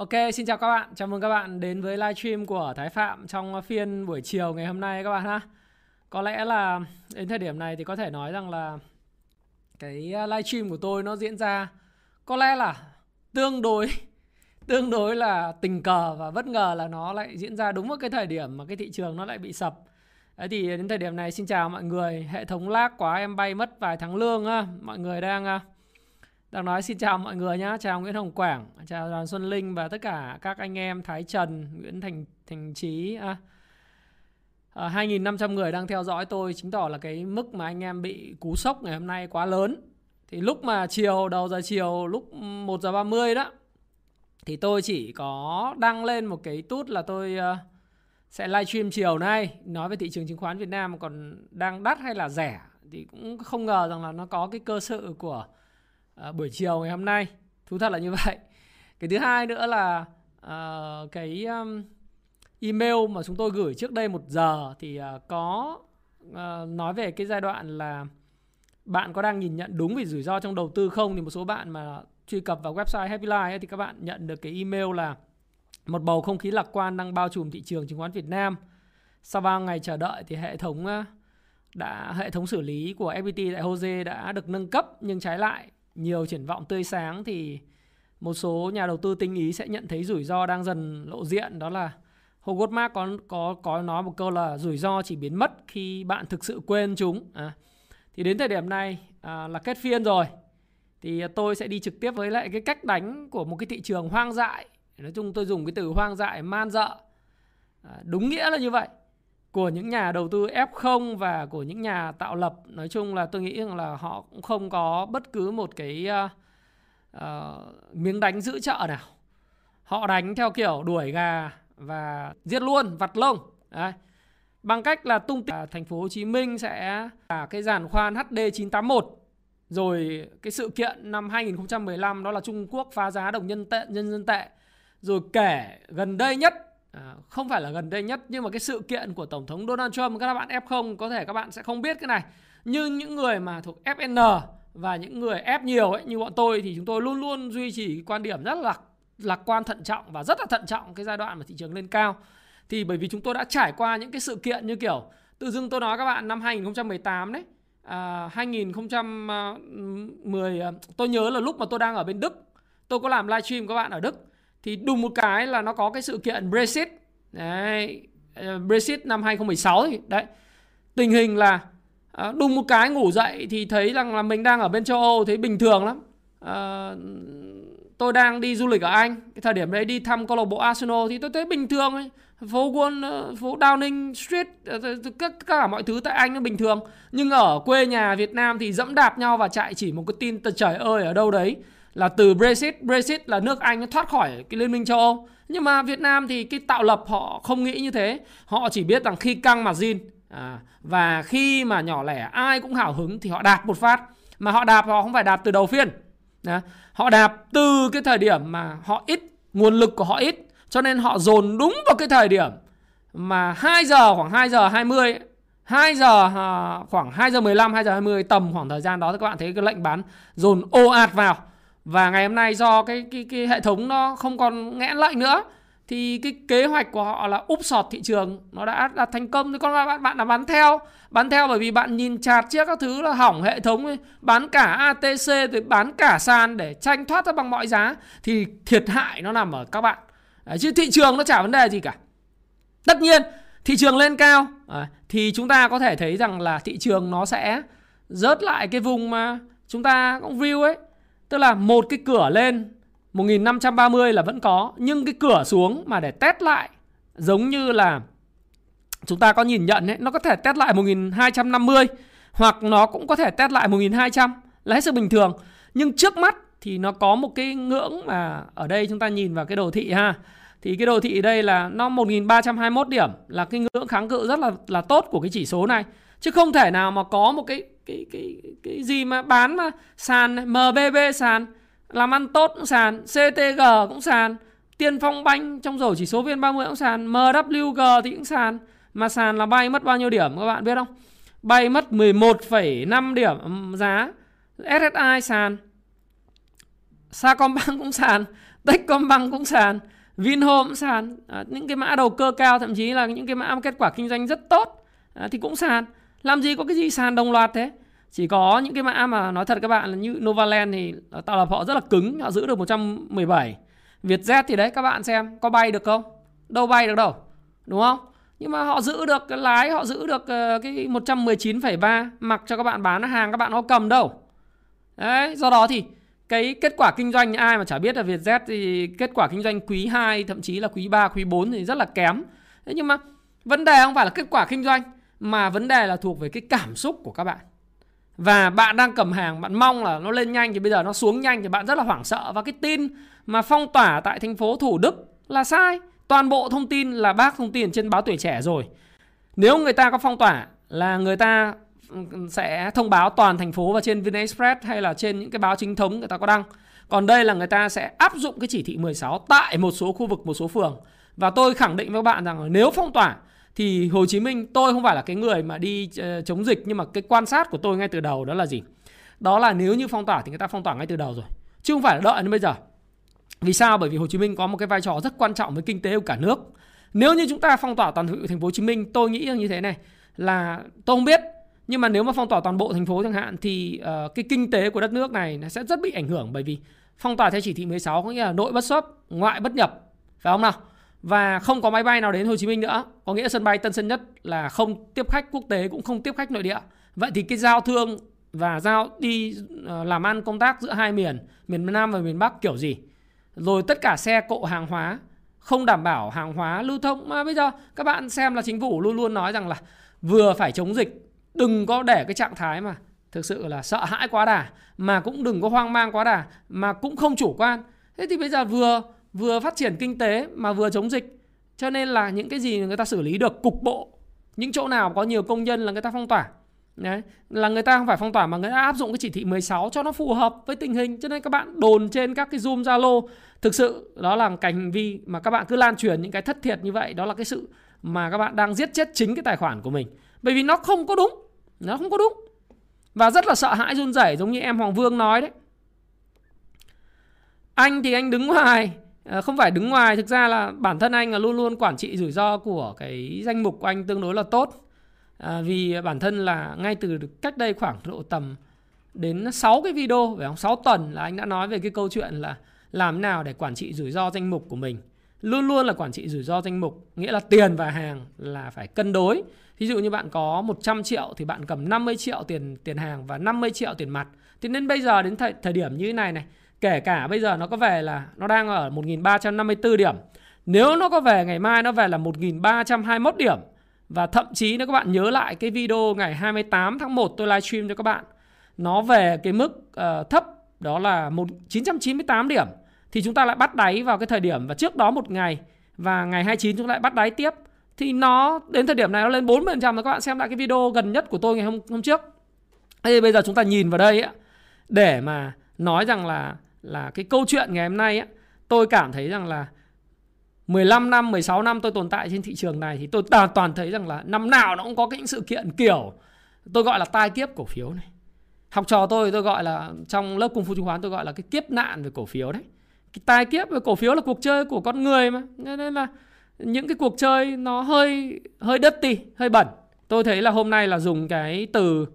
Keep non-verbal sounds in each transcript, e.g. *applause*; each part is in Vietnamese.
Ok, xin chào các bạn. Chào mừng các bạn đến với livestream của Thái Phạm trong phiên buổi chiều ngày hôm nay các bạn ha. Có lẽ là đến thời điểm này thì có thể nói rằng là cái livestream của tôi nó diễn ra có lẽ là tương đối *laughs* tương đối là tình cờ và bất ngờ là nó lại diễn ra đúng vào cái thời điểm mà cái thị trường nó lại bị sập. Đấy thì đến thời điểm này xin chào mọi người. Hệ thống lag quá em bay mất vài tháng lương ha, Mọi người đang à, đang nói xin chào mọi người nhá, chào Nguyễn Hồng Quảng, chào Đoàn Xuân Linh và tất cả các anh em Thái Trần, Nguyễn Thành Thành Trí à, à, 2.500 người đang theo dõi tôi chứng tỏ là cái mức mà anh em bị cú sốc ngày hôm nay quá lớn. Thì lúc mà chiều đầu giờ chiều lúc 1 giờ 30 đó thì tôi chỉ có đăng lên một cái tút là tôi uh, sẽ livestream chiều nay nói về thị trường chứng khoán Việt Nam còn đang đắt hay là rẻ thì cũng không ngờ rằng là nó có cái cơ sự của À, buổi chiều ngày hôm nay thú thật là như vậy cái thứ hai nữa là uh, cái um, email mà chúng tôi gửi trước đây một giờ thì uh, có uh, nói về cái giai đoạn là bạn có đang nhìn nhận đúng về rủi ro trong đầu tư không thì một số bạn mà truy cập vào website Happy Life ấy, thì các bạn nhận được cái email là một bầu không khí lạc quan đang bao trùm thị trường chứng khoán Việt Nam. Sau bao ngày chờ đợi thì hệ thống đã hệ thống xử lý của FPT tại Jose đã được nâng cấp nhưng trái lại nhiều triển vọng tươi sáng thì một số nhà đầu tư tinh ý sẽ nhận thấy rủi ro đang dần lộ diện đó là Howard Mark có có có nói một câu là rủi ro chỉ biến mất khi bạn thực sự quên chúng. À, thì đến thời điểm này à, là kết phiên rồi. Thì tôi sẽ đi trực tiếp với lại cái cách đánh của một cái thị trường hoang dại. Nói chung tôi dùng cái từ hoang dại man dợ. À, đúng nghĩa là như vậy. Của những nhà đầu tư F0 và của những nhà tạo lập nói chung là tôi nghĩ rằng là họ cũng không có bất cứ một cái uh, uh, miếng đánh giữ chợ nào. Họ đánh theo kiểu đuổi gà và giết luôn, vặt lông. Đấy. Bằng cách là tung tích thành phố Hồ Chí Minh sẽ là cái giàn khoan HD 981 rồi cái sự kiện năm 2015 đó là Trung Quốc phá giá đồng nhân tệ nhân dân tệ. Rồi kể gần đây nhất à, không phải là gần đây nhất nhưng mà cái sự kiện của tổng thống Donald Trump các bạn F0 có thể các bạn sẽ không biết cái này. Nhưng những người mà thuộc FN và những người F nhiều ấy như bọn tôi thì chúng tôi luôn luôn duy trì quan điểm rất là lạc quan thận trọng và rất là thận trọng cái giai đoạn mà thị trường lên cao. Thì bởi vì chúng tôi đã trải qua những cái sự kiện như kiểu tự dưng tôi nói các bạn năm 2018 đấy à, 2010 ờ, ờ, tôi nhớ là lúc mà tôi đang ở bên Đức tôi có làm livestream các bạn ở Đức thì đùng một cái là nó có cái sự kiện Brexit. Đấy ờ, Brexit năm 2016 thì đấy. Tình hình là ờ, đùng một cái ngủ dậy thì thấy rằng là mình đang ở bên châu Âu thấy bình thường lắm. À, tôi đang đi du lịch ở Anh. Cái thời điểm đấy đi thăm câu lạc bộ Arsenal thì tôi thấy bình thường ấy. Phố Wall, phố Downing Street tất cả mọi thứ tại Anh nó bình thường. Nhưng ở quê nhà Việt Nam thì dẫm đạp nhau và chạy chỉ một cái tin trời ơi ở đâu đấy? Là từ Brexit Brexit là nước Anh nó thoát khỏi cái liên minh châu Âu. Nhưng mà Việt Nam thì cái tạo lập họ không nghĩ như thế. Họ chỉ biết rằng khi căng margin à, và khi mà nhỏ lẻ ai cũng hào hứng thì họ đạp một phát. Mà họ đạp họ không phải đạp từ đầu phiên. À, họ đạp từ cái thời điểm mà họ ít nguồn lực của họ ít cho nên họ dồn đúng vào cái thời điểm mà 2 giờ khoảng 2 giờ 20 2 giờ à, khoảng 2 giờ 15 2 giờ 20 tầm khoảng thời gian đó thì các bạn thấy cái lệnh bán dồn ồ ạt vào. Và ngày hôm nay do cái cái cái hệ thống nó không còn nghẽn lệnh nữa thì cái kế hoạch của họ là úp sọt thị trường. Nó đã đạt thành công. Thì con bạn bạn là bán theo bán theo bởi vì bạn nhìn chạt chiếc các thứ là hỏng hệ thống bán cả ATC rồi bán cả sàn để tranh thoát ra bằng mọi giá. Thì thiệt hại nó nằm ở các bạn. Chứ thị trường nó chả vấn đề gì cả. Tất nhiên thị trường lên cao. À, thì chúng ta có thể thấy rằng là thị trường nó sẽ rớt lại cái vùng mà chúng ta cũng view ấy tức là một cái cửa lên 1530 là vẫn có nhưng cái cửa xuống mà để test lại giống như là chúng ta có nhìn nhận ấy, nó có thể test lại 1250 hoặc nó cũng có thể test lại 1200 là hết sức bình thường nhưng trước mắt thì nó có một cái ngưỡng mà ở đây chúng ta nhìn vào cái đồ thị ha. Thì cái đồ thị đây là nó 1321 điểm là cái ngưỡng kháng cự rất là là tốt của cái chỉ số này. Chứ không thể nào mà có một cái cái cái cái gì mà bán mà sàn MBB sàn làm ăn tốt cũng sàn, CTG cũng sàn, Tiên Phong Banh trong rổ chỉ số VN30 cũng sàn, MWG thì cũng sàn. Mà sàn là bay mất bao nhiêu điểm các bạn biết không? Bay mất 11,5 điểm ừ, giá. SSI sàn. Sacombank cũng sàn, Techcombank cũng sàn, Vinhome cũng sàn. À, những cái mã đầu cơ cao thậm chí là những cái mã kết quả kinh doanh rất tốt à, thì cũng sàn. Làm gì có cái gì sàn đồng loạt thế? Chỉ có những cái mã mà nói thật các bạn là như Novaland thì tạo lập họ rất là cứng, họ giữ được 117. Vietjet thì đấy các bạn xem có bay được không? Đâu bay được đâu. Đúng không? Nhưng mà họ giữ được cái lái, họ giữ được ờ, cái 119,3 mặc cho các bạn bán hàng các bạn có cầm đâu. Đấy, do đó thì cái kết quả kinh doanh ai mà chả biết là Vietjet thì kết quả kinh doanh quý 2 thậm chí là quý 3, quý 4 thì rất là kém. Thế nhưng mà vấn đề không phải là kết quả kinh doanh mà vấn đề là thuộc về cái cảm xúc của các bạn. Và bạn đang cầm hàng, bạn mong là nó lên nhanh thì bây giờ nó xuống nhanh thì bạn rất là hoảng sợ và cái tin mà phong tỏa tại thành phố Thủ Đức là sai. Toàn bộ thông tin là bác thông tin trên báo tuổi trẻ rồi. Nếu người ta có phong tỏa là người ta ừ, sẽ thông báo toàn thành phố và trên VnExpress hay là trên những cái báo chính thống người ta có đăng. Còn đây là người ta sẽ áp dụng cái chỉ thị 16 tại một số khu vực, một số phường. Và tôi khẳng định với các bạn rằng nếu phong tỏa thì Hồ Chí Minh tôi không phải là cái người mà đi ờ, chống dịch nhưng mà cái quan sát của tôi ngay từ đầu đó là gì? Đó là nếu như phong tỏa thì người ta phong tỏa ngay từ đầu rồi. Chứ không phải là đợi đến bây giờ. Vì sao? Bởi vì Hồ Chí Minh có một cái vai trò rất quan trọng với kinh tế của cả nước. Nếu như chúng ta phong tỏa toàn thành phố Hồ Chí Minh, tôi nghĩ như thế này là tôi không biết nhưng mà nếu mà phong tỏa toàn bộ thành phố chẳng hạn thì uh, cái kinh tế của đất nước này nó sẽ rất bị ảnh hưởng bởi vì phong tỏa theo chỉ thị 16 có nghĩa là nội bất xuất, ngoại bất nhập, phải không nào? Và không có máy bay nào đến Hồ Chí Minh nữa, có nghĩa sân bay Tân Sơn Nhất là không tiếp khách quốc tế cũng không tiếp khách nội địa. Vậy thì cái giao thương và giao đi ờ, làm ăn công tác giữa hai miền, miền Nam và miền Bắc kiểu gì? Rồi tất cả xe cộ hàng hóa không đảm bảo hàng hóa lưu thông mà bây giờ các bạn xem là chính phủ luôn luôn nói rằng là vừa phải chống dịch đừng có để cái trạng thái mà thực sự là sợ hãi quá đà mà cũng đừng có hoang mang quá đà mà cũng không chủ quan thế thì bây giờ vừa vừa phát triển kinh tế mà vừa chống dịch. Cho nên là những cái gì người ta xử lý được cục bộ những chỗ nào có nhiều công nhân là người ta phong tỏa. Đấy, là người ta không phải phong tỏa mà người ta áp dụng cái chỉ thị 16 cho nó phù hợp với tình hình. Cho nên các bạn đồn trên các cái zoom zalo thực sự đó là cái hành vi mà các bạn cứ lan truyền những cái thất thiệt như vậy. Đó là cái sự mà các bạn đang giết chết chính cái tài khoản của mình. Bởi vì nó không có đúng Nó không có đúng. Và rất là sợ hãi run rẩy giống như em Hoàng Vương nói đấy. Anh thì anh đứng ngoài Ờ, không phải đứng ngoài Thực ra là bản thân anh là luôn luôn quản trị rủi ro của cái danh mục của anh tương đối là tốt à, Vì bản thân là ngay từ cách đây khoảng độ tầm đến 6 cái video phải không? 6 tuần là anh đã nói về cái câu chuyện là làm nào để quản trị rủi ro danh mục của mình. Luôn luôn là quản trị rủi ro danh mục, nghĩa là tiền và hàng là phải cân đối. Ví dụ như bạn có 100 triệu thì bạn cầm 50 triệu tiền tiền hàng và 50 triệu tiền mặt. thì nên bây giờ đến thời, thời điểm như thế này này, kể cả bây giờ nó có về là nó đang ở 1354 điểm. Nếu nó có về ngày mai nó về là 1321 điểm và thậm chí nếu các bạn nhớ lại cái video ngày 28 tháng 1 tôi livestream cho các bạn nó về cái mức uh, thấp đó là 998 điểm thì chúng ta lại bắt đáy vào cái thời điểm và trước đó một ngày và ngày 29 chúng ta lại bắt đáy tiếp thì nó đến thời điểm này nó lên 40% rồi các bạn xem lại cái video gần nhất của tôi ngày hôm hôm trước. Thế bây giờ chúng ta nhìn vào đây ấy, để mà nói rằng là là cái câu chuyện ngày hôm nay á, tôi cảm thấy rằng là 15 năm, 16 năm tôi tồn tại trên thị trường này thì tôi toàn toàn thấy rằng là năm nào nó cũng có những sự kiện kiểu tôi gọi là tai kiếp cổ phiếu này. Học trò tôi tôi gọi là trong lớp cung phu chứng khoán tôi gọi là cái kiếp nạn về cổ phiếu đấy. Cái tai kiếp về cổ phiếu là cuộc chơi của con người mà. Nên là những cái cuộc chơi nó hơi hơi đất tì hơi bẩn tôi thấy là hôm nay là dùng cái từ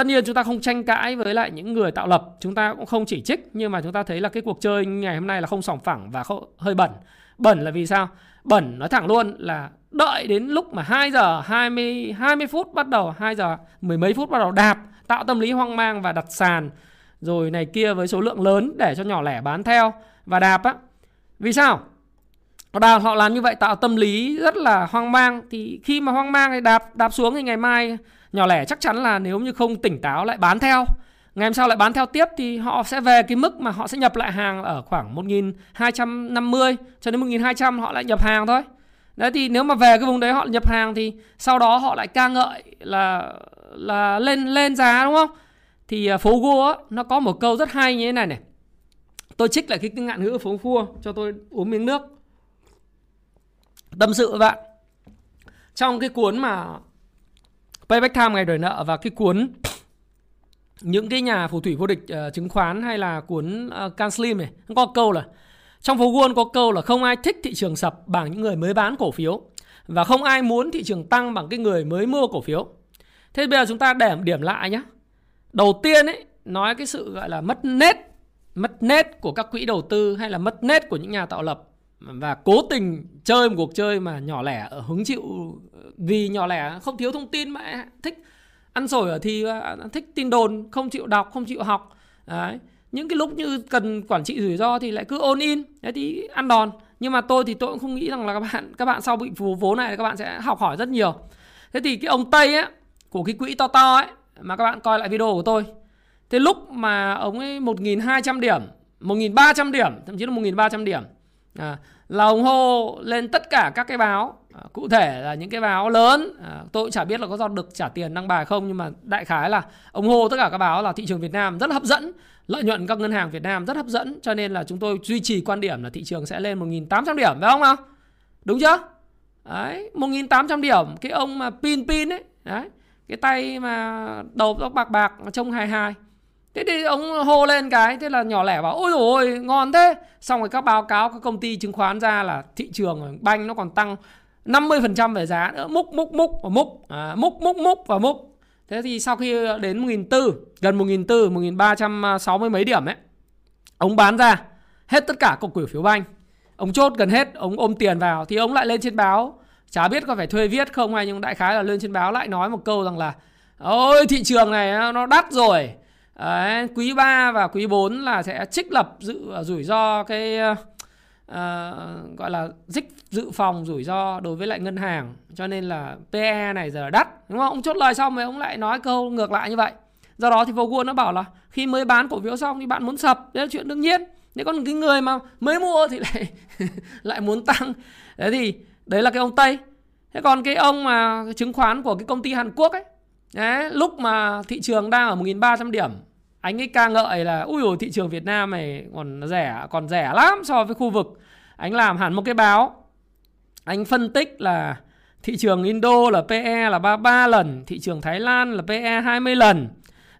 tất nhiên chúng ta không tranh cãi với lại những người tạo lập chúng ta cũng không chỉ trích nhưng mà chúng ta thấy là cái cuộc chơi ngày hôm nay là không sòng phẳng và không, hơi bẩn. Bẩn là vì sao? Bẩn nói thẳng luôn là đợi đến lúc mà 2 giờ 20 20 phút bắt đầu 2 giờ mười mấy phút bắt đầu đạp tạo tâm lý hoang mang và đặt sàn rồi này kia với số lượng lớn để cho nhỏ lẻ bán theo và đạp á. Vì sao? Đạp họ làm như vậy tạo tâm lý rất là hoang mang. Thì khi mà hoang mang thì đạp đạp xuống thì ngày mai nhỏ lẻ chắc chắn là nếu như không tỉnh táo lại bán theo ngày hôm sau lại bán theo tiếp thì họ sẽ về cái mức mà họ sẽ nhập lại hàng ở khoảng 1250 cho đến 1200 họ lại nhập hàng thôi. Đấy thì nếu mà về cái vùng đấy họ nhập hàng thì sau đó họ lại ca ngợi là là lên lên giá đúng không? Thì à, phố Gua nó có một câu rất hay như thế này này. Tôi trích lại cái, cái ngạn ngữ phố Gua cho tôi uống miếng nước. Tâm sự với bạn. Trong cái cuốn mà Payback Time ngày đòi nợ và cái cuốn những cái nhà phù thủy vô địch uh, chứng khoán hay là cuốn uh, Can Slim này có câu là trong phố Wall có câu là không ai thích thị trường sập bằng những người mới bán cổ phiếu và không ai muốn thị trường tăng bằng cái người mới mua cổ phiếu. Thế bây giờ chúng ta để điểm lại nhé. Đầu tiên ấy nói cái sự gọi là mất nét mất nét của các quỹ đầu tư hay là mất nét của những nhà tạo lập và cố tình chơi một cuộc chơi mà nhỏ lẻ ở hứng chịu ờ, vì nhỏ lẻ, không thiếu thông tin mà thích ăn sổi ở thì ờ, thích tin đồn, không chịu đọc, không chịu học. Đấy, những cái lúc như cần quản trị rủi ro thì lại cứ ôn in. Đấy, thì ăn đòn. Nhưng mà tôi thì tôi cũng không nghĩ rằng là các bạn các bạn sau bị phù vốn này các bạn sẽ học hỏi rất nhiều. Thế thì cái ông tây á, của cái quỹ to to ấy, mà các bạn coi lại video của tôi. Thế lúc mà ông ấy 1.200 điểm 1.300 điểm, thậm chí là 1.300 điểm à, là ủng hộ lên tất cả các cái báo. À, cụ thể là những cái báo lớn. À, tôi cũng chả biết là có do được trả tiền đăng bài không nhưng mà đại khái là ủng hộ tất cả các báo là thị trường Việt Nam rất hấp dẫn lợi nhuận các ngân hàng Việt Nam rất hấp dẫn cho nên là chúng tôi duy trì quan điểm là thị trường sẽ lên 1.800 điểm phải không nào? Đúng chưa? Đấy 1.800 điểm. Cái ông mà pin pin ấy đấy cái tay mà đầu tóc bạc bạc trông hài hài. Thế thì ông hô lên cái Thế là nhỏ lẻ bảo ôi dồi ôi ngon thế. Xong rồi các báo cáo các công ty chứng khoán ra là Thị trường banh nó còn tăng 50% về giá nữa. Múc múc múc và múc. À, Múc múc múc và múc. Thế thì sau khi đến 1.400 Gần 1.400 1.360 mấy điểm ấy Ông bán ra Hết tất cả cổ phiếu banh. Ông chốt gần hết Ông ôm tiền vào Thì ông lại lên trên báo. Chả biết có phải thuê viết không hay Nhưng đại khái là lên trên báo lại nói một câu rằng là Ôi thị trường này nó đắt rồi. Đấy, quý 3 và quý 4 là sẽ trích lập dự à, rủi ro cái uh, gọi là dích dự phòng rủi ro đối với lại ngân hàng cho nên là PE này giờ đắt đúng không? Ông chốt lời xong rồi ông lại nói câu ngược lại như vậy. Do đó thì Vogel nó bảo là khi mới bán cổ phiếu xong thì bạn muốn sập, đấy là chuyện đương nhiên. Nếu còn cái người mà mới mua thì lại *laughs* lại muốn tăng. Đấy thì đấy là cái ông Tây. Thế còn cái ông mà chứng khoán của cái công ty Hàn Quốc ấy Đấy, lúc mà thị trường đang ở 1.300 điểm anh ấy ca ngợi là ui ôi thị trường Việt Nam này còn rẻ còn rẻ lắm so với khu vực. Anh làm hẳn một cái báo. Anh phân tích là thị trường Indo là PE là 33 lần thị trường Thái Lan là PE 20 lần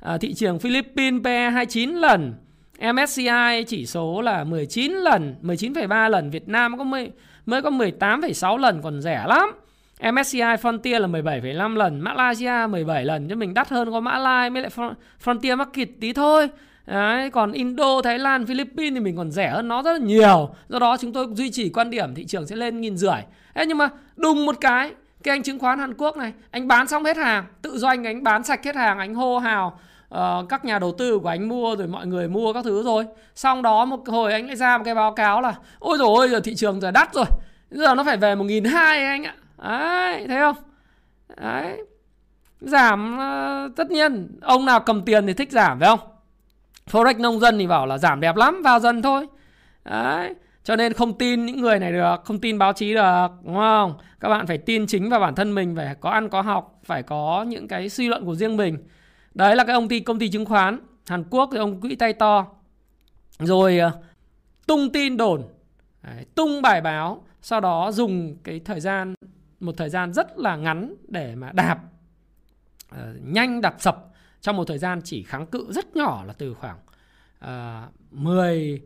à, thị trường Philippines PE 29 lần MSCI chỉ số là 19 lần 19,3 lần Việt Nam có mới, mới có 18,6 lần còn rẻ lắm. MSCI Frontier là 17,5 lần, Malaysia 17 lần cho mình đắt hơn có Mã Lai mới lại Frontier Market tí thôi. Đấy, còn Indo, Thái Lan, Philippines thì mình còn rẻ hơn nó rất là nhiều. Do đó chúng tôi duy trì quan điểm thị trường sẽ lên nghìn rưỡi. Thế nhưng mà đùng một cái, cái anh chứng khoán Hàn Quốc này, anh bán xong hết hàng, tự doanh anh bán sạch hết hàng, anh hô hào uh, các nhà đầu tư của anh mua rồi mọi người mua các thứ rồi. Xong đó một hồi anh lại ra một cái báo cáo là ôi rồi ôi giờ thị trường giờ đắt rồi. Giờ nó phải về 1.200 anh ạ. Đấy, thấy không? Đấy. Giảm uh, tất nhiên ông nào cầm tiền thì thích giảm phải không? Forex nông dân thì bảo là giảm đẹp lắm, vào dần thôi. Đấy. Cho nên không tin những người này được, không tin báo chí được, đúng không? Các bạn phải tin chính vào bản thân mình, phải có ăn có học, phải có những cái suy luận của riêng mình. Đấy là cái ông ty công ty chứng khoán Hàn Quốc thì ông quỹ tay to. Rồi uh, tung tin đồn, đấy, tung bài báo, sau đó dùng cái thời gian một thời gian rất là ngắn để mà đạp uh, nhanh đạp sập trong một thời gian chỉ kháng cự rất nhỏ là từ khoảng uh, 10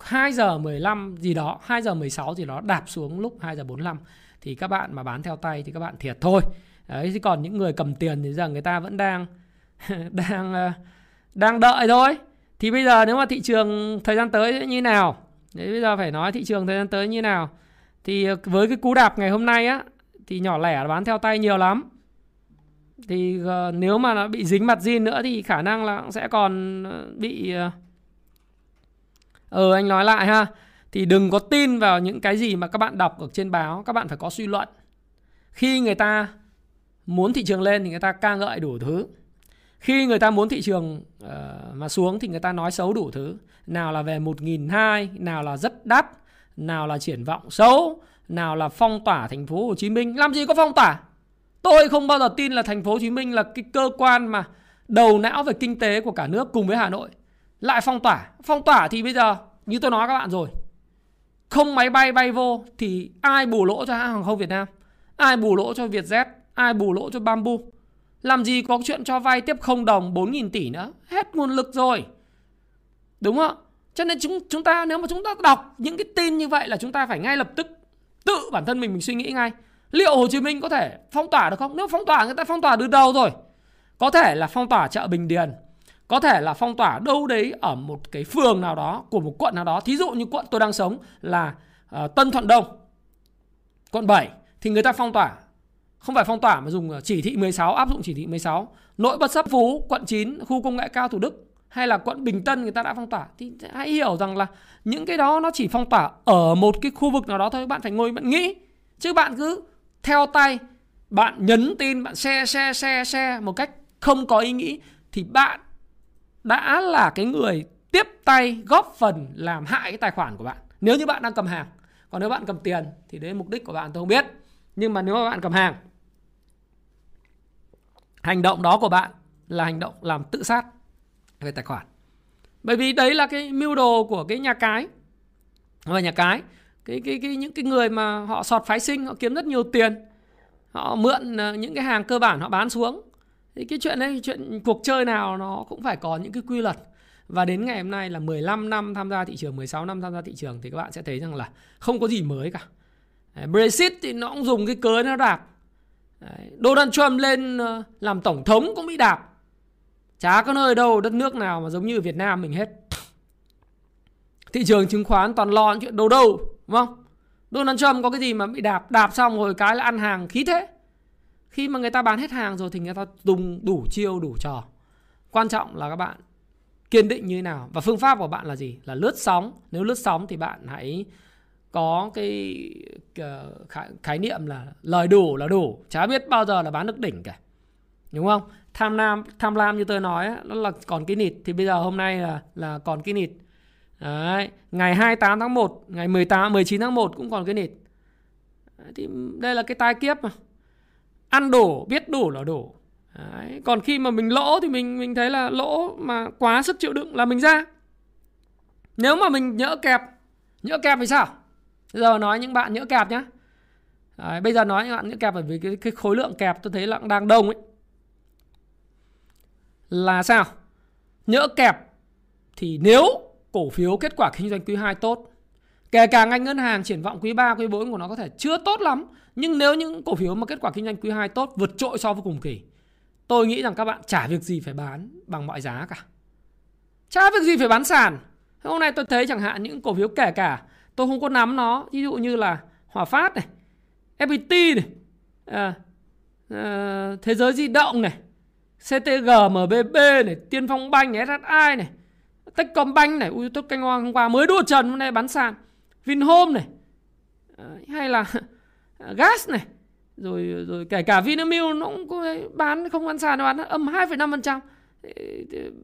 2 giờ 15 gì đó, 2 giờ 16 gì đó đạp xuống lúc 2 giờ 45 thì các bạn mà bán theo tay thì các bạn thiệt thôi. Đấy chứ còn những người cầm tiền thì giờ người ta vẫn đang *laughs* đang ờ, đang đợi thôi. Thì bây giờ nếu mà thị trường thời gian tới như nào? Đấy bây giờ phải nói thị trường thời gian tới như nào? Thì ờ, với cái cú đạp ngày hôm nay á thì nhỏ lẻ bán theo tay nhiều lắm. Thì uh, nếu mà nó bị dính mặt zin nữa thì khả năng là sẽ còn ờ, bị bị ờ anh nói lại ha. Thì đừng có tin vào những cái gì mà các bạn đọc ở trên báo các bạn phải có suy luận. Khi người ta muốn thị trường lên thì người ta ca ngợi đủ thứ. Khi người ta muốn thị trường uh, mà xuống thì người ta nói xấu đủ thứ. Nào là về 1.200 nào là rất đắt nào là triển vọng xấu nào là phong tỏa thành phố Hồ Chí Minh. Làm gì có phong tỏa? Tôi không bao giờ tin là thành phố Hồ Chí Minh là cái cơ quan mà đầu não về kinh tế của cả nước cùng với Hà Nội. Lại phong tỏa. Phong tỏa thì bây giờ, như tôi nói các bạn rồi, không máy bay bay vô thì ai bù lỗ cho hãng hàng không Việt Nam? Ai bù lỗ cho Vietjet? Ai bù lỗ cho Bamboo? Làm gì có chuyện cho vay tiếp không đồng 4.000 tỷ nữa? Hết nguồn lực rồi. Đúng không cho nên chúng chúng ta, nếu mà chúng ta đọc những cái tin như vậy là chúng ta phải ngay lập tức tự bản thân mình mình suy nghĩ ngay. Liệu Hồ Chí Minh có thể phong tỏa được không? Nếu phong tỏa người ta phong tỏa từ đầu rồi. Có thể là phong tỏa chợ Bình Điền có thể là phong tỏa đâu đấy ở một cái phường nào đó của một quận nào đó. Thí dụ như quận tôi đang sống là uh, Tân Thuận Đông quận 7 thì người ta phong tỏa. Không phải phong tỏa mà dùng ờ, chỉ thị 16 áp dụng chỉ thị 16 nội bất sắp phú quận 9 khu công nghệ cao thủ đức hay là quận Bình Tân người ta đã phong tỏa, thì hãy hiểu rằng là những cái đó nó chỉ phong tỏa ở một cái khu vực nào đó thôi, bạn phải ngồi, bạn nghĩ. Chứ bạn cứ theo tay, bạn nhấn tin, bạn share share share share một cách không có ý nghĩ, thì bạn đã là cái người tiếp tay góp phần làm hại cái tài khoản của bạn. Nếu như bạn đang cầm hàng, còn nếu bạn cầm tiền, thì đấy mục đích của bạn, tôi không biết. Nhưng mà nếu mà bạn cầm hàng, hành động đó của bạn là hành động làm tự sát về tài khoản. Bởi vì đấy là cái mưu đồ của cái nhà cái. Và nhà cái cái cái cái, những cái người mà họ sọt phái sinh, họ kiếm rất nhiều tiền, họ mượn ờ, những cái hàng cơ bản họ bán xuống. Thì cái chuyện đấy, chuyện cuộc chơi nào nó cũng phải có những cái quy luật. Và đến ngày hôm nay là 15 năm tham gia thị trường 16 năm tham gia thị trường thì các bạn sẽ thấy rằng là không có gì mới cả. Brexit thì nó cũng dùng cái cớ nó đạp. Donald Trump lên ờ, làm tổng thống cũng bị đạp. Chả có nơi đâu đất nước nào mà giống như Việt Nam mình hết. Thị trường chứng khoán toàn lo chuyện đâu đâu Đúng không? Donald Trump có cái gì mà bị đạp Đạp xong rồi cái là ăn hàng khí thế. Khi mà người ta bán hết hàng rồi thì người ta dùng đủ chiêu đủ trò. Quan trọng là các bạn kiên định như thế nào. Và phương pháp của bạn là gì? Là lướt sóng. Nếu lướt sóng thì bạn hãy có cái ờ, khái, khái niệm là lời đủ là đủ. Chả biết bao giờ là bán được đỉnh cả. Đúng không? Tham lam tham lam như tôi nói nó là còn cái nịt thì bây giờ hôm nay là là còn cái nịt Đấy, ngày 28 tháng 1 ngày 18 19 tháng 1 cũng còn cái nịt thì đây là cái tai kiếp mà ăn đủ biết đủ là đủ Đấy. còn khi mà mình lỗ thì mình mình thấy là lỗ mà quá sức chịu đựng là mình ra nếu mà mình nhỡ kẹp nhỡ kẹp thì sao Bây giờ nói những bạn nhỡ kẹp nhá. Đấy, bây giờ nói những bạn nhỡ kẹp bởi vì cái, cái khối lượng kẹp tôi thấy là đang đông ấy. Là sao? Nhỡ kẹp thì nếu cổ phiếu kết quả kinh doanh quý 2 tốt Kể cả ngành ngân hàng triển vọng quý 3, quý 4 của nó có thể chưa tốt lắm Nhưng nếu những cổ phiếu mà kết quả kinh doanh quý 2 tốt vượt trội so với cùng kỳ Tôi nghĩ rằng các bạn chả việc gì phải bán bằng mọi giá cả Chả việc gì phải bán sàn Hôm nay tôi thấy chẳng hạn những cổ phiếu kể cả tôi không có nắm nó ví dụ như là hòa phát này fpt này à, à, thế giới di động này ctg mbb này tiên phong banh này, ssi này techcombank này. Ui tôi canh hôm qua mới đua trần hôm nay bán sàn. Vinhome này. Hay là *laughs* gas này. Rồi rồi kể cả Vinamilk nó cũng có bán không bán sàn nó bán âm 2,5%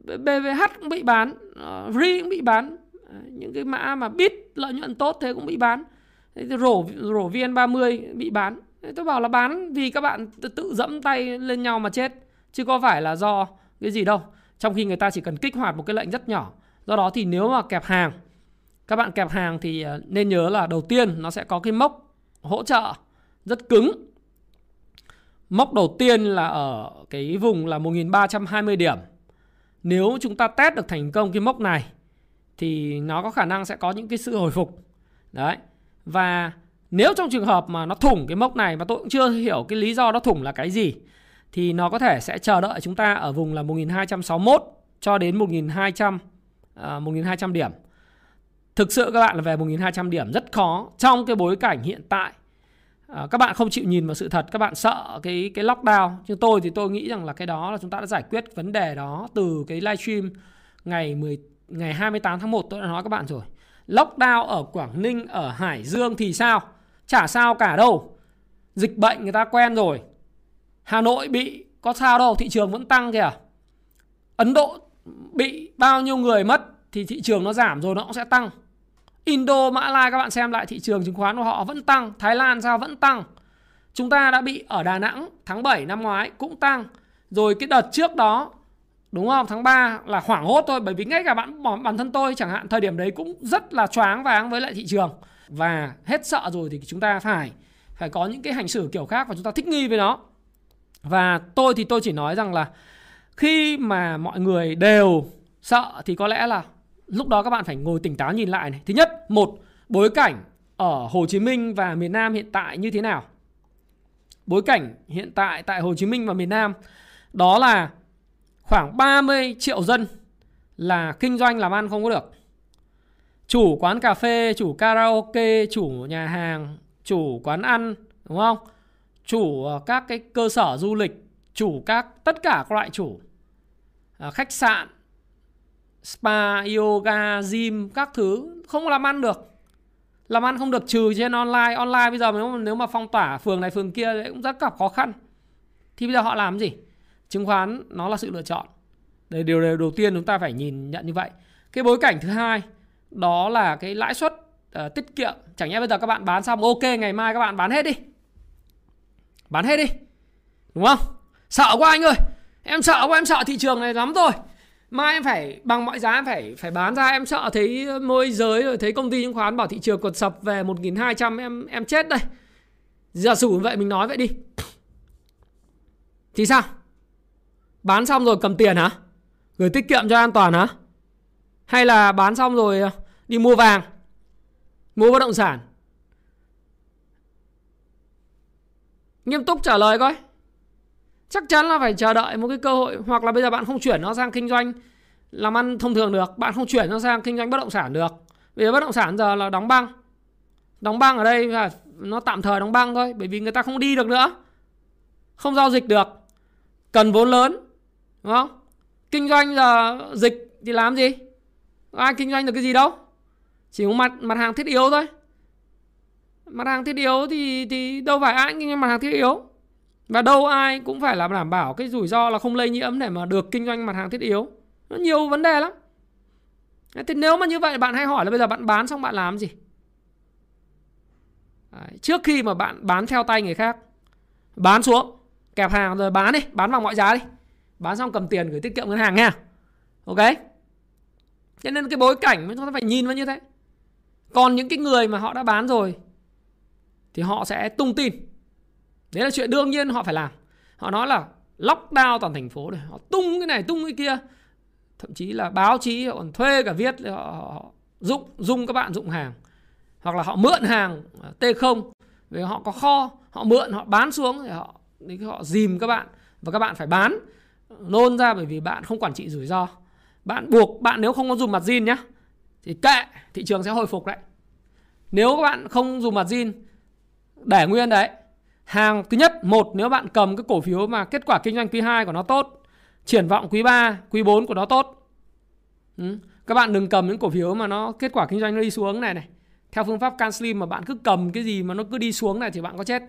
BVH cũng bị bán ờ, RE RI cũng bị bán. Những cái mã mà biết lợi nhuận tốt thế cũng bị bán. Rổ rổ VN30 bị bán. Tôi bảo là bán vì các bạn tự, tự dẫm tay lên nhau mà chết chứ có phải là do cái gì đâu. Trong khi người ta chỉ cần kích hoạt một cái lệnh rất nhỏ. Do đó thì nếu mà kẹp hàng, các bạn kẹp hàng thì ờ, nên nhớ là đầu tiên nó sẽ có cái mốc hỗ trợ rất cứng. Mốc đầu tiên là ở cái vùng là 1320 điểm. Nếu chúng ta test được thành công cái mốc này, thì nó có khả năng sẽ có những cái sự hồi phục. Đấy. Và nếu trong trường hợp mà nó thủng cái mốc này, mà tôi cũng chưa hiểu cái lý do nó thủng là cái gì thì nó có thể sẽ chờ đợi chúng ta ở vùng là 1261 cho đến 1200 uh, 1200 điểm. Thực sự các bạn là về 1200 điểm rất khó trong cái bối cảnh hiện tại. À, các bạn không chịu nhìn vào sự thật, các bạn sợ cái cái lockdown. Nhưng tôi thì tôi nghĩ rằng là cái đó là chúng ta đã giải quyết vấn đề đó từ cái livestream ngày 10 ngày 28 tháng 1 tôi đã nói các bạn rồi. Lockdown ở Quảng Ninh, ở Hải Dương thì sao? Chả sao cả đâu. Dịch bệnh người ta quen rồi. Hà Nội bị có sao đâu, thị trường vẫn tăng kìa. Ấn Độ bị bao nhiêu người mất thì thị trường nó giảm rồi nó cũng sẽ tăng. Indo, Mã Lai các bạn xem lại thị trường chứng khoán của họ vẫn tăng, Thái Lan sao vẫn tăng. Chúng ta đã bị ở Đà Nẵng tháng 7 năm ngoái cũng tăng. Rồi cái đợt trước đó đúng không? Tháng 3 là hoảng hốt thôi bởi vì ngay cả bạn bản thân tôi chẳng hạn thời điểm đấy cũng rất là choáng váng với lại thị trường và hết sợ rồi thì chúng ta phải phải có những cái hành xử kiểu khác và chúng ta thích nghi với nó. Và tôi thì tôi chỉ nói rằng là khi mà mọi người đều sợ thì có lẽ là lúc đó các bạn phải ngồi tỉnh táo nhìn lại này. Thứ nhất, một bối cảnh ở Hồ Chí Minh và miền Nam hiện tại như thế nào? Bối cảnh hiện tại tại Hồ Chí Minh và miền Nam đó là khoảng 30 triệu dân là kinh doanh làm ăn không có được. Chủ quán cà phê, chủ karaoke, chủ nhà hàng, chủ quán ăn, đúng không? Chủ ờ, các cái cơ sở du lịch, chủ các tất cả các loại chủ. À, khách sạn, spa, yoga, gym, các thứ không làm ăn được. Làm ăn không được trừ trên online. Online bây giờ nếu, nếu mà phong tỏa phường này phường kia cũng rất gặp khó khăn. Thì bây giờ họ làm gì? Chứng khoán nó là sự lựa chọn. Đây điều đầu tiên chúng ta phải nhìn nhận như vậy. Cái bối cảnh thứ hai đó là cái lãi suất uh, tiết kiệm. Chẳng nhẽ bây giờ các bạn bán xong ok ngày mai các bạn bán hết đi. Bán hết đi. Đúng không? Sợ quá anh ơi. Em sợ quá, em sợ thị trường này lắm rồi. Mai em phải, bằng mọi giá em phải phải bán ra. Em sợ thấy môi giới rồi, thấy công ty chứng khoán bảo thị trường còn sập về 1.200 em em chết đây. Giả sử vậy mình nói vậy đi. Thì sao? Bán xong rồi cầm tiền hả? Gửi tiết kiệm cho an toàn hả? Hay là bán xong rồi à, đi mua vàng? Mua bất động sản? Nghiêm túc trả lời coi. Chắc chắn là phải chờ đợi một cái cơ hội, hoặc là bây giờ bạn không chuyển nó sang kinh doanh làm ăn thông thường được, bạn không chuyển nó sang kinh doanh bất động sản được. Vì bất động sản giờ là đóng băng. Đóng băng ở đây là nó tạm thời đóng băng thôi, bởi vì người ta không đi được nữa. Không giao dịch được. Cần vốn lớn, đúng không? Kinh doanh giờ dịch thì làm gì? Ai kinh doanh được cái gì đâu? Chỉ có mặt mặt hàng thiết yếu thôi mặt hàng thiết yếu thì thì đâu phải ai kinh doanh mặt hàng thiết yếu và đâu ai cũng phải là đảm bảo cái rủi ro là không lây nhiễm để mà được kinh doanh mặt hàng thiết yếu. Nó nhiều vấn đề lắm. Thế nếu mà như vậy bạn hay hỏi là bây giờ bạn bán xong bạn làm gì? Đấy, trước khi mà bạn bán theo tay người khác Bán xuống Kẹp hàng rồi bán đi Bán bằng mọi giá đi Bán xong cầm tiền gửi tiết kiệm ngân hàng nha Ok Cho nên cái bối cảnh chúng ta phải nhìn vào như thế Còn những cái người mà họ đã bán rồi thì họ sẽ tung tin. Đấy là chuyện đương nhiên họ phải làm. Họ nói là lockdown toàn thành phố này Họ tung cái này tung cái kia. Thậm chí là báo chí họ còn thuê cả viết họ, họ dụng dung các bạn dụng hàng. Hoặc là họ mượn hàng T0 Vì họ có kho Họ mượn họ bán xuống thì họ thì họ dìm các bạn Và các bạn phải bán. Nôn ra bởi vì bạn không quản trị rủi ro. Bạn buộc bạn nếu không có dùng mặt zin nhá Thì kệ thị trường sẽ hồi phục đấy Nếu các bạn không dùng mặt zin để nguyên đấy hàng thứ nhất một nếu bạn cầm cái cổ phiếu mà kết quả kinh doanh quý 2 của nó tốt triển vọng quý 3 quý 4 của nó tốt ừ. các bạn đừng cầm những cổ phiếu mà nó kết quả kinh doanh nó đi xuống này này theo phương pháp can slim mà bạn cứ cầm cái gì mà nó cứ đi xuống này thì bạn có chết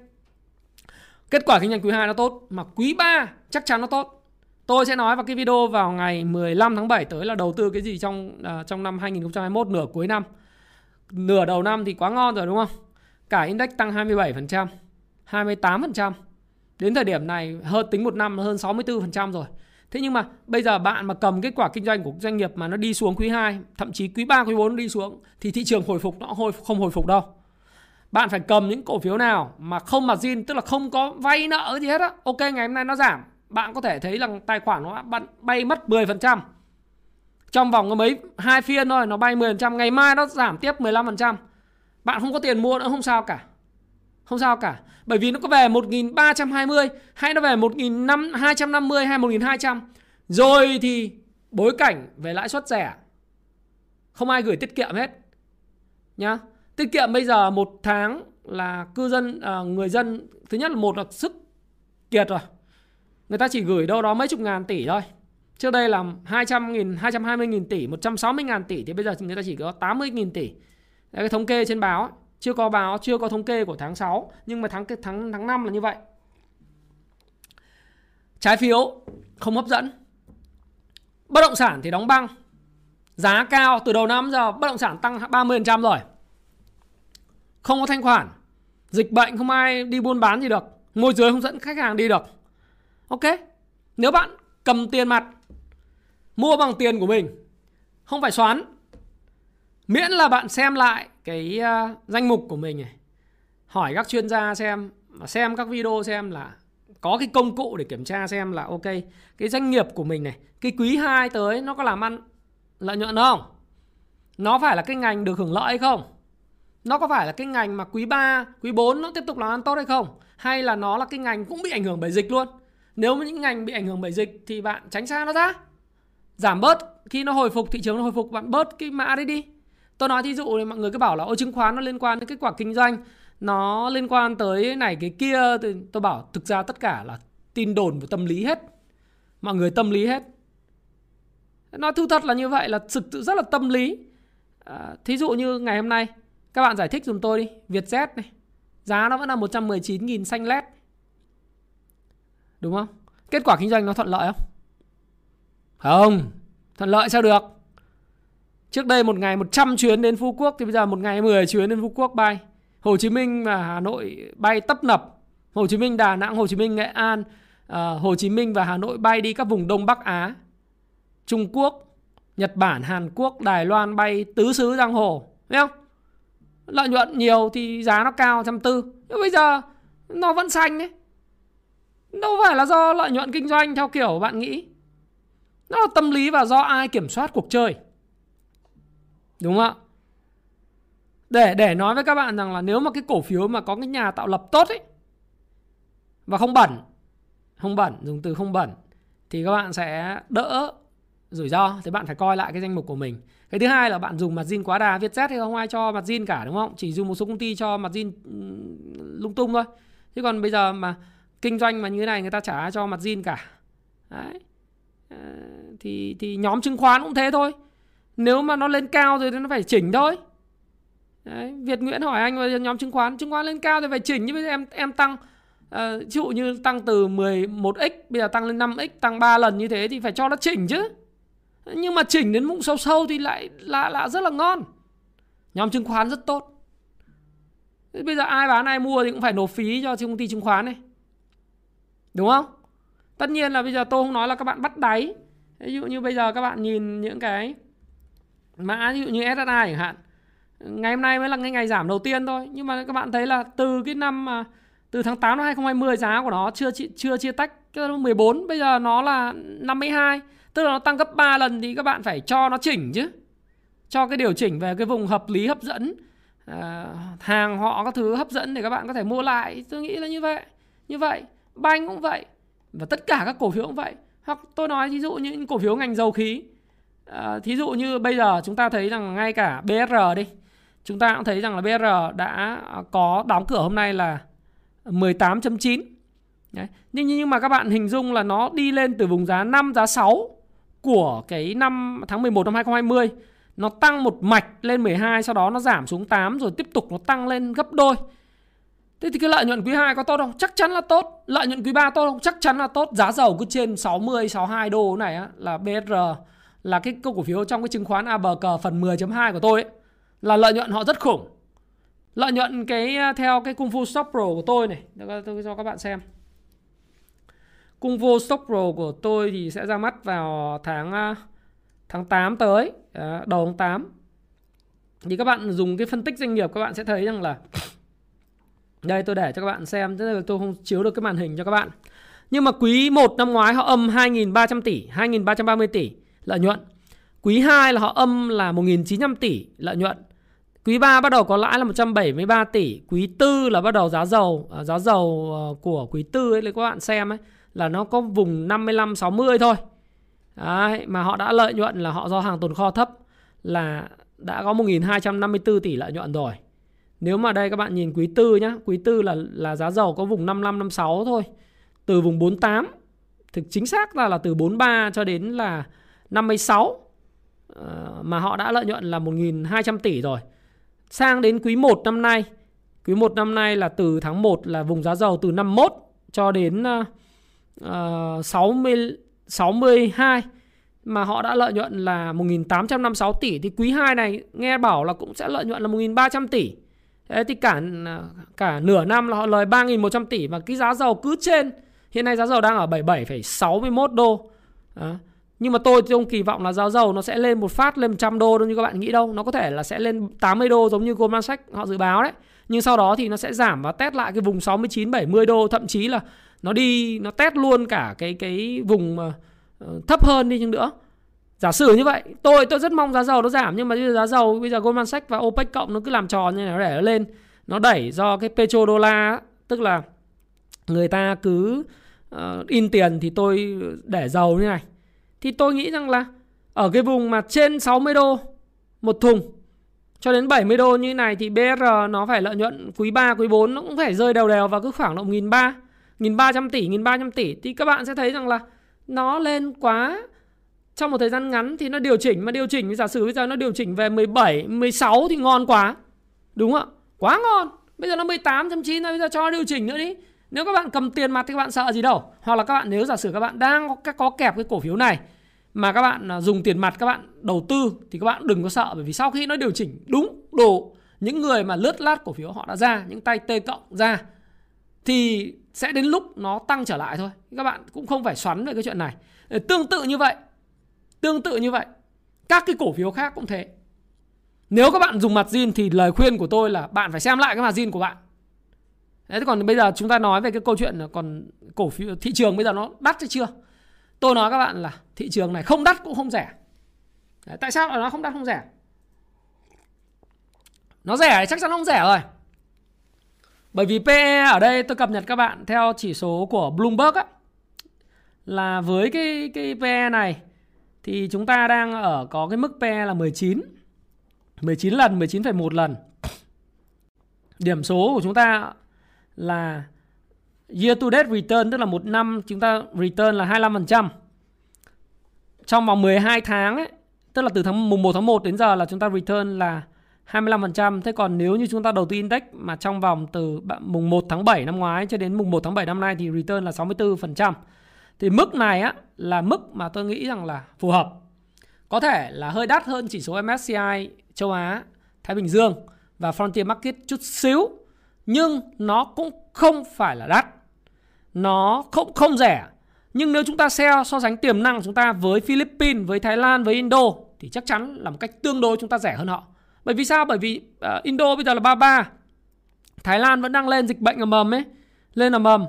kết quả kinh doanh quý 2 nó tốt mà quý 3 chắc chắn nó tốt Tôi sẽ nói vào cái video vào ngày 15 tháng 7 tới là đầu tư cái gì trong uh, trong năm 2021 nửa cuối năm. Nửa đầu năm thì quá ngon rồi đúng không? Cả index tăng 27%. 28%. Đến thời điểm này hơn tính một năm hơn 64% rồi. Thế nhưng mà bây giờ bạn mà cầm kết quả kinh doanh của doanh nghiệp mà nó đi xuống quý 2, thậm chí quý 3, quý 4 đi xuống thì thị trường hồi phục nó hồi không hồi phục đâu. Bạn phải cầm những cổ phiếu nào mà không mà margin tức là không có vay nợ gì hết á. Ok ngày hôm nay nó giảm, bạn có thể thấy là tài khoản nó bạn bay mất 10%. Trong vòng có mấy hai phiên thôi nó bay 10%, ngày mai nó giảm tiếp 15%. Bạn không có tiền mua nữa không sao cả. Không sao cả. Bởi vì nó có về 1320 hay nó về 1250 hay 1200. Rồi thì bối cảnh về lãi suất rẻ. Không ai gửi tiết kiệm hết. Nhá. Tiết kiệm bây giờ một tháng là cư dân à, người dân thứ nhất là một là sức kiệt rồi. Người ta chỉ gửi đâu đó mấy chục ngàn tỷ thôi. Trước đây là 200 nghìn, 220 nghìn tỷ, 160 ngàn tỷ thì bây giờ người ta chỉ có 80 nghìn tỷ. Đấy, cái thống kê trên báo ấy. Chưa có báo, chưa có thống kê của tháng 6 Nhưng mà tháng tháng tháng 5 là như vậy Trái phiếu không hấp dẫn Bất động sản thì đóng băng. Giá cao từ đầu năm giờ bất động sản tăng 30% rồi. Không có thanh khoản. Dịch bệnh không ai đi buôn bán gì được. Môi giới không dẫn khách hàng đi được. Ok. Nếu bạn cầm tiền mặt mua bằng tiền của mình không phải xoán miễn là bạn xem lại cái uh, danh mục của mình này. Hỏi các chuyên gia xem xem các video xem là có cái công cụ để kiểm tra xem là ok cái doanh nghiệp của mình này cái quý 2 tới nó có làm ăn lợi nhuận không? Nó phải là cái ngành được hưởng lợi hay không? Nó có phải là cái ngành mà quý 3, quý 4 nó tiếp tục làm ăn tốt hay không? Hay là nó là cái ngành cũng bị ảnh hưởng bởi dịch luôn? Nếu những ngành bị ảnh hưởng bởi dịch thì bạn tránh xa nó ra. Giảm bớt khi nó hồi phục thị trường nó hồi phục bạn bớt cái mã đấy đi tôi nói thí dụ thì mọi người cứ bảo là ô chứng khoán nó liên quan đến kết quả kinh doanh nó liên quan tới này cái kia. Thì tôi bảo thực ra tất cả là tin đồn và tâm lý hết. Mọi người tâm lý hết. Nói thu thật là như vậy là thực sự rất là tâm lý. À, thí dụ như ngày hôm nay các bạn giải thích dùm tôi đi. Vietjet này giá nó vẫn là 119.000 xanh led đúng không? Kết quả kinh doanh nó thuận lợi không? Không. Thuận lợi sao được? Trước đây một ngày 100 chuyến đến Phú Quốc thì bây giờ một ngày 10 chuyến đến Phú Quốc bay. Hồ Chí Minh và Hà Nội bay tấp nập. Hồ Chí Minh Đà Nẵng Hồ Chí Minh Nghệ An uh, Hồ Chí Minh và Hà Nội bay đi các vùng Đông Bắc Á. Trung Quốc Nhật Bản Hàn Quốc Đài Loan bay tứ xứ giang hồ. Thấy không? Lợi nhuận nhiều thì giá nó cao trăm tư. Nhưng bây giờ nó vẫn xanh đấy đâu phải là do lợi nhuận kinh doanh theo kiểu bạn nghĩ. Nó là tâm lý và do ai kiểm soát cuộc chơi đúng không ạ? Để để nói với các bạn rằng là nếu mà cái cổ phiếu mà có cái nhà tạo lập tốt ấy, và không bẩn không bẩn, dùng từ không bẩn, thì các bạn sẽ đỡ rủi ro. Thì bạn phải coi lại cái danh mục của mình. Cái thứ hai là bạn dùng mặt zin quá đà, Vietjet thì không ai cho mặt zin cả, đúng không? Chỉ dùng một số công ty cho mặt zin lung tung thôi. Chứ còn bây giờ mà kinh doanh mà như thế này, người ta chả cho mặt zin cả. Đấy. Ờ, thì thì nhóm chứng khoán cũng thế thôi nếu mà nó lên cao rồi thì nó phải chỉnh thôi. Đấy, Việt Nguyễn hỏi anh về nhóm chứng khoán chứng khoán lên cao thì phải chỉnh như bây giờ em em tăng uh, ví dụ như tăng từ 11x bây giờ tăng lên 5x tăng 3 lần như thế thì phải cho nó chỉnh chứ. Nhưng mà chỉnh đến mụn sâu sâu thì lại là là rất là ngon. Nhóm chứng khoán rất tốt. Bây giờ ai bán ai mua thì cũng phải nộp phí cho công ty chứng khoán này. Đúng không? Tất nhiên là bây giờ tôi không nói là các bạn bắt đáy. Ví dụ như bây giờ các bạn nhìn những cái mã ví dụ như SSI chẳng hạn. Ngày hôm nay mới là cái ngày giảm đầu tiên thôi. Nhưng mà các bạn thấy là từ cái năm mà từ tháng 8 năm 2020 giá của nó chưa chưa chia tách. Cái 14 bây giờ nó là 52 tức là nó tăng gấp 3 lần thì các bạn phải cho nó chỉnh chứ. Cho cái điều chỉnh về cái vùng hợp lý hấp dẫn. À, hàng họ các thứ hấp dẫn để các bạn có thể mua lại. Tôi nghĩ là như vậy như vậy. Banh cũng vậy và tất cả các cổ phiếu cũng vậy. Hoặc tôi nói ví dụ như những cổ phiếu ngành dầu khí à, thí dụ như bây giờ chúng ta thấy rằng ngay cả BR đi chúng ta cũng thấy rằng là BR đã có đóng cửa hôm nay là 18.9 Đấy. Nhưng, nhưng mà các bạn hình dung là nó đi lên từ vùng giá 5 giá 6 của cái năm tháng 11 năm 2020 nó tăng một mạch lên 12 sau đó nó giảm xuống 8 rồi tiếp tục nó tăng lên gấp đôi. Thế thì cái lợi nhuận quý 2 có tốt không? Chắc chắn là tốt. Lợi nhuận quý 3 tốt không? Chắc chắn là tốt. Giá dầu cứ trên 60 62 đô này á là BR là cái cổ phiếu trong cái chứng khoán ABG phần 10.2 của tôi ấy, là lợi nhuận họ rất khủng. Lợi nhuận cái theo cái Kung Fu Stock Pro của tôi này, tôi cho các bạn xem. Kung Fu Stock Pro của tôi thì sẽ ra mắt vào tháng tháng 8 tới, đầu tháng 8. Thì các bạn dùng cái phân tích doanh nghiệp các bạn sẽ thấy rằng là *sniffs* đây tôi để cho các bạn xem, thế là tôi không chiếu được cái màn hình cho các bạn. Nhưng mà quý 1 năm ngoái họ âm 2.300 tỷ, 2.330 tỷ lợi nhuận. Quý 2 là họ âm là 1.900 tỷ lợi nhuận. Quý 3 bắt đầu có lãi là 173 tỷ. Quý 4 là bắt đầu giá dầu, à, giá dầu ờ, của quý 4 ấy, các bạn xem ấy, là nó có vùng 55 60 thôi. Đấy, mà họ đã lợi nhuận là họ do hàng tồn kho thấp là đã có 1.254 tỷ lợi nhuận rồi. Nếu mà đây các bạn nhìn quý tư nhá, quý tư là là giá dầu có vùng 55 56 thôi. Từ vùng 48 thực chính xác là là từ 43 cho đến là 56 ờ, mà họ đã lợi nhuận là 1.200 tỷ rồi. Sang đến quý 1 năm nay, quý 1 năm nay là từ tháng 1 là vùng giá dầu từ 51 cho đến uh, 60 62 mà họ đã lợi nhuận là 1.856 tỷ thì quý 2 này nghe bảo là cũng sẽ lợi nhuận là 1.300 tỷ. Thế thì cả ờ, cả nửa năm là họ lời 3.100 tỷ và cái giá dầu cứ trên hiện nay giá dầu đang ở 77,61 đô. Đó. À nhưng mà tôi thì không kỳ vọng là giá dầu nó sẽ lên một phát lên 100 đô đâu như các bạn nghĩ đâu. Nó có thể là sẽ lên 80 đô giống như Goldman Sachs họ dự báo đấy. Nhưng sau đó thì nó sẽ giảm và test lại cái vùng 69 70 đô, thậm chí là nó đi nó test luôn cả cái cái vùng mà ờ, thấp hơn đi chăng nữa. Giả sử như vậy, tôi tôi rất mong giá dầu nó giảm nhưng mà bây giờ giá dầu bây giờ Goldman Sachs và OPEC cộng nó cứ làm trò như này nó để nó lên, nó đẩy do cái petrodollar tức là người ta cứ uh, in tiền thì tôi để dầu như này. Thì tôi nghĩ rằng là ở cái vùng mà trên 60 đô một thùng cho đến 70 đô như này thì BR nó phải lợi nhuận quý 3, quý 4 nó cũng phải rơi đều đều vào cứ khoảng độ 1.300 1.300 tỷ, 1.300 tỷ thì các bạn sẽ thấy rằng là nó lên quá trong một thời gian ngắn thì nó điều chỉnh mà điều chỉnh giả sử bây giờ nó điều chỉnh về 17, 16 thì ngon quá. Đúng không ạ? Quá ngon. Bây giờ nó 18.9 rồi bây giờ cho nó điều chỉnh nữa đi. Nếu các bạn cầm tiền mặt thì các bạn sợ gì đâu. Hoặc là các bạn nếu giả sử các bạn đang có, có kẹp cái cổ phiếu này mà các bạn à, dùng tiền mặt các bạn đầu tư thì các bạn đừng có sợ. Bởi vì sau khi nó điều chỉnh đúng đủ những người mà lướt lát cổ phiếu họ đã ra những tay T cộng ra thì sẽ đến lúc nó tăng trở lại thôi. Các bạn cũng không phải xoắn về cái chuyện này. Ờ, tương tự như vậy. Tương tự như vậy. Các cái cổ phiếu khác cũng thế. Nếu các bạn dùng mặt zin thì lời khuyên của tôi là bạn phải xem lại cái mặt zin của bạn. Đấy, còn bây giờ chúng ta nói về cái câu chuyện là còn cổ phiếu thị trường bây giờ nó đắt hay chưa tôi nói các bạn là thị trường này không đắt cũng không rẻ Đấy, tại sao nó không đắt không rẻ nó rẻ thì chắc chắn nó không rẻ rồi bởi vì PE ở đây tôi cập nhật các bạn theo chỉ số của Bloomberg á là với cái cái PE này thì chúng ta đang ở có cái mức PE là 19. 19 lần, 19,1 lần. Điểm số của chúng ta là year to date return tức là một năm chúng ta return là 25%. Trong vòng 12 tháng ấy, tức là từ tháng mùng 1 tháng 1 đến giờ là chúng ta return là 25%. Thế còn nếu như chúng ta đầu tư index mà trong vòng từ mùng 1 tháng 7 năm ngoái cho đến mùng 1 tháng 7 năm nay thì return là 64%. Thì mức này á là mức mà tôi nghĩ rằng là phù hợp. Có thể là hơi đắt hơn chỉ số MSCI châu Á, Thái Bình Dương và Frontier Market chút xíu. Nhưng nó cũng không phải là đắt. Nó không không rẻ. Nhưng nếu chúng ta so, so sánh tiềm năng của chúng ta với Philippines, với Thái Lan, với Indo thì chắc chắn là một cách tương đối chúng ta rẻ hơn họ. Bởi vì sao? Bởi vì uh, Indo bây giờ là 33. Thái Lan vẫn đang lên dịch bệnh ở mầm ấy, lên ở mầm,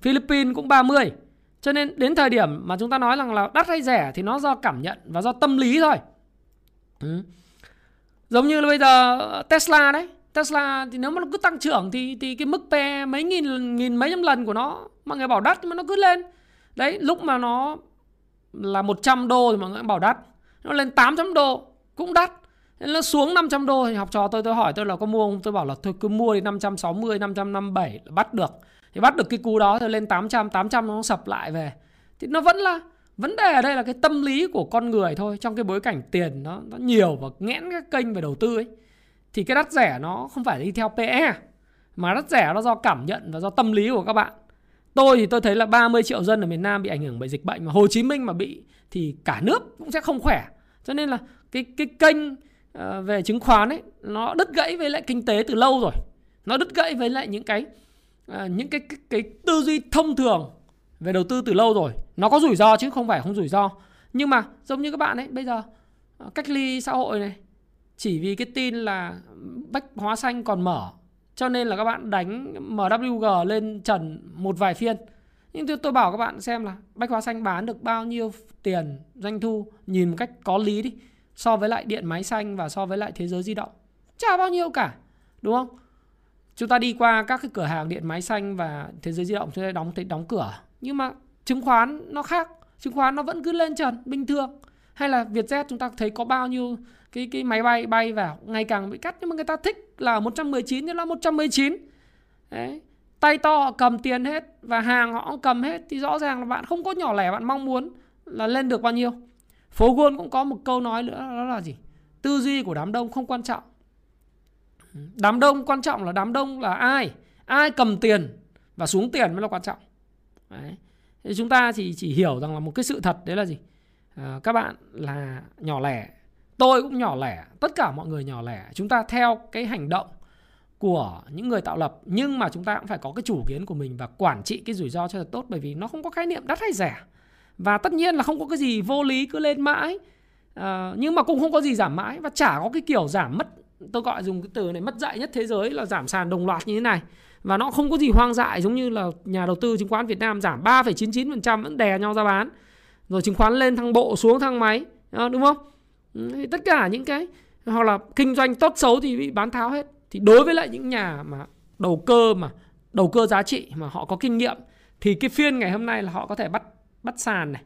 Philippines cũng 30. Cho nên đến thời điểm mà chúng ta nói rằng là đắt hay rẻ thì nó do cảm nhận và do tâm lý thôi. Ừ. Giống như là bây giờ Tesla đấy. Tesla thì nếu mà nó cứ tăng trưởng thì thì cái mức PE mấy nghìn nghìn mấy trăm lần của nó mọi người bảo đắt nhưng mà nó cứ lên. Đấy, lúc mà nó là 100 đô thì mọi người bảo đắt. Nó lên 800 đô cũng đắt. nên Nó xuống 500 đô thì học trò tôi tôi hỏi tôi là có mua không? Tôi bảo là thôi cứ mua đi 560, 557 là bắt được thì bắt được cái cú đó thì lên 800 800 nó sập lại về thì nó vẫn là vấn đề ở đây là cái tâm lý của con người thôi trong cái bối cảnh tiền nó nó nhiều và nghẽn các kênh về đầu tư ấy thì cái đắt rẻ nó không phải đi theo PE mà đắt rẻ nó do cảm nhận và do tâm lý của các bạn. Tôi thì tôi thấy là 30 triệu dân ở miền Nam bị ảnh hưởng bởi dịch bệnh mà Hồ Chí Minh mà bị thì cả nước cũng sẽ không khỏe. Cho nên là cái cái kênh ờ, về chứng khoán ấy nó đứt gãy với lại kinh tế từ lâu rồi. Nó đứt gãy với lại những cái ờ, những cái, cái cái tư duy thông thường về đầu tư từ lâu rồi. Nó có rủi ro chứ không phải không rủi ro. Nhưng mà giống như các bạn ấy bây giờ ờ, cách ly xã hội này chỉ vì cái tin là bách hóa xanh còn mở, cho nên là các bạn đánh MWG lên trần một vài phiên. Nhưng tôi bảo các bạn xem là bách hóa xanh bán được bao nhiêu tiền doanh thu, nhìn một cách có lý đi, so với lại điện máy xanh và so với lại thế giới di động. Chả bao nhiêu cả, đúng không? Chúng ta đi qua các cái cửa hàng điện máy xanh và thế giới di động, chúng ta đóng đóng cửa. Nhưng mà chứng khoán nó khác, chứng khoán nó vẫn cứ lên trần bình thường. Hay là Vietjet chúng ta thấy có bao nhiêu cái cái máy bay bay vào ngày càng bị cắt nhưng mà người ta thích là 119 thì là 119 đấy tay to họ cầm tiền hết và hàng họ cũng cầm hết thì rõ ràng là bạn không có nhỏ lẻ bạn mong muốn là lên được bao nhiêu phố gôn cũng có một câu nói nữa đó là gì tư duy của đám đông không quan trọng Đám đông quan trọng là đám đông là ai? Ai cầm tiền và xuống tiền mới là quan trọng. Đấy. Thì chúng ta chỉ chỉ hiểu rằng là một cái sự thật đấy là gì? à, các bạn là nhỏ lẻ tôi cũng nhỏ lẻ tất cả mọi người nhỏ lẻ. Chúng ta theo cái hành động của những người tạo lập nhưng mà chúng ta cũng phải có cái chủ kiến của mình và quản trị cái rủi ro cho thật tốt bởi vì nó không có khái niệm đắt hay rẻ. Và tất nhiên là không có cái gì vô lý cứ lên mãi. À, nhưng mà cũng không có gì giảm mãi và chả có cái kiểu giảm mất tôi gọi dùng cái từ này mất dạy nhất thế giới là giảm sàn đồng loạt như thế này. Và nó không có gì hoang dại giống như là nhà đầu tư chứng khoán Việt Nam giảm 3,99% vẫn đè nhau ra bán. Rồi chứng khoán lên thăng bộ xuống thăng máy ờ, đúng không? Thì tất cả những cái, hoặc là kinh doanh tốt xấu thì bị bán tháo hết. Thì đối với lại những nhà mà đầu cơ mà, đầu cơ giá trị mà họ có kinh nghiệm, thì cái phiên ngày hôm nay là họ có thể bắt bắt sàn này.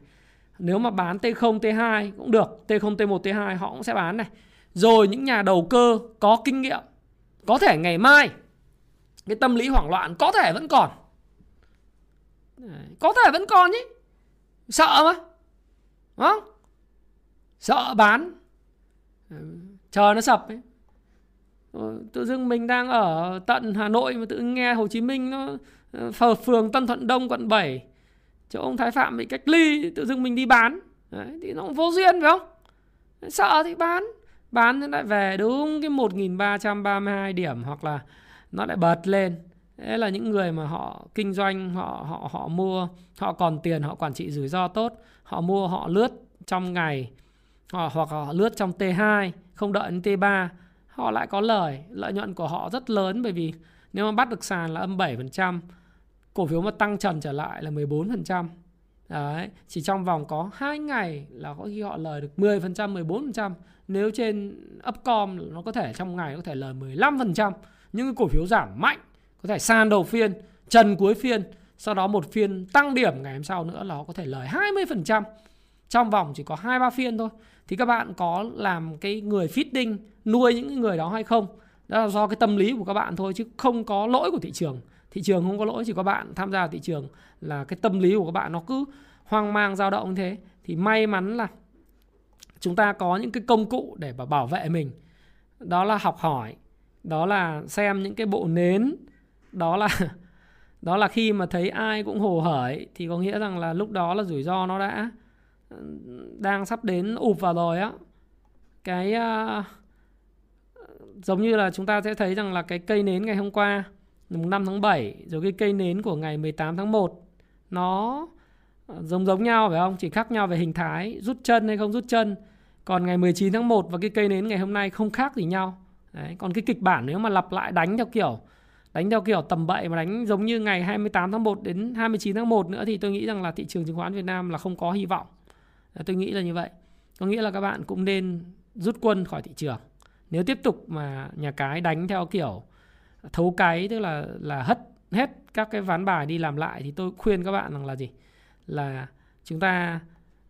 Nếu mà bán T0 T2 cũng được T0 T1 T2 họ cũng sẽ bán này. Rồi những nhà đầu cơ có kinh nghiệm, có thể ngày mai cái tâm lý hoảng loạn có thể vẫn còn. Có thể vẫn còn nhé. Sợ mà không? Sợ bán chờ nó sập ấy. Tự dưng mình đang ở tận Hà Nội mà tự nghe Hồ Chí Minh nó ờ, phờ phường Tân Thuận Đông quận 7 chỗ ông Thái Phạm bị cách ly tự dưng mình đi bán. Đấy, thì nó cũng vô duyên phải không? Sợ thì bán. Bán nó lại về đúng cái 1332 điểm hoặc là nó lại bật lên. Đấy là những người mà họ kinh doanh họ họ họ mua họ còn tiền họ quản trị rủi ro tốt họ mua họ lướt trong ngày họ hoặc họ lướt trong T2 không đợi đến T3 họ lại có lời lợi nhuận của họ rất lớn bởi vì nếu mà bắt được sàn là âm 7% cổ phiếu mà tăng trần trở lại là 14% Đấy, chỉ trong vòng có 2 ngày là có khi họ lời được 10%, 14%. Nếu trên Upcom nó có thể trong ngày có thể lời 15%. Những cái cổ phiếu giảm mạnh, có thể sàn đầu phiên, trần cuối phiên, sau đó một phiên tăng điểm ngày hôm sau nữa là họ có thể lời 20% trong vòng chỉ có 2 3 phiên thôi. Thì các bạn có làm cái người fitting nuôi những người đó hay không? Đó là do cái tâm lý của các bạn thôi, chứ không có lỗi của thị trường. Thị trường không có lỗi, chỉ có bạn tham gia thị trường là cái tâm lý của các bạn nó cứ hoang mang, dao động như thế. Thì may mắn là chúng ta có những cái công cụ để mà bảo vệ mình. Đó là học hỏi, đó là xem những cái bộ nến, đó là *laughs* đó là khi mà thấy ai cũng hồ hởi, thì có nghĩa rằng là lúc đó là rủi ro nó đã đang sắp đến ụp vào rồi á cái uh, giống như là chúng ta sẽ thấy rằng là cái cây nến ngày hôm qua mùng 5 tháng 7 rồi cái cây nến của ngày 18 tháng 1 nó giống giống nhau phải không? Chỉ khác nhau về hình thái, rút chân hay không rút chân. Còn ngày 19 tháng 1 và cái cây nến ngày hôm nay không khác gì nhau. Đấy, còn cái kịch bản nếu mà lặp lại đánh theo kiểu đánh theo kiểu tầm bậy mà đánh giống như ngày 28 tháng 1 đến 29 tháng 1 nữa thì tôi nghĩ rằng là thị trường chứng khoán Việt Nam là không có hy vọng. Tôi nghĩ là như vậy. Có nghĩa là các bạn cũng nên rút quân khỏi thị trường. Nếu tiếp tục mà nhà cái đánh theo kiểu thấu cái tức là là hất hết các cái ván bài đi làm lại thì tôi khuyên các bạn rằng là gì là chúng ta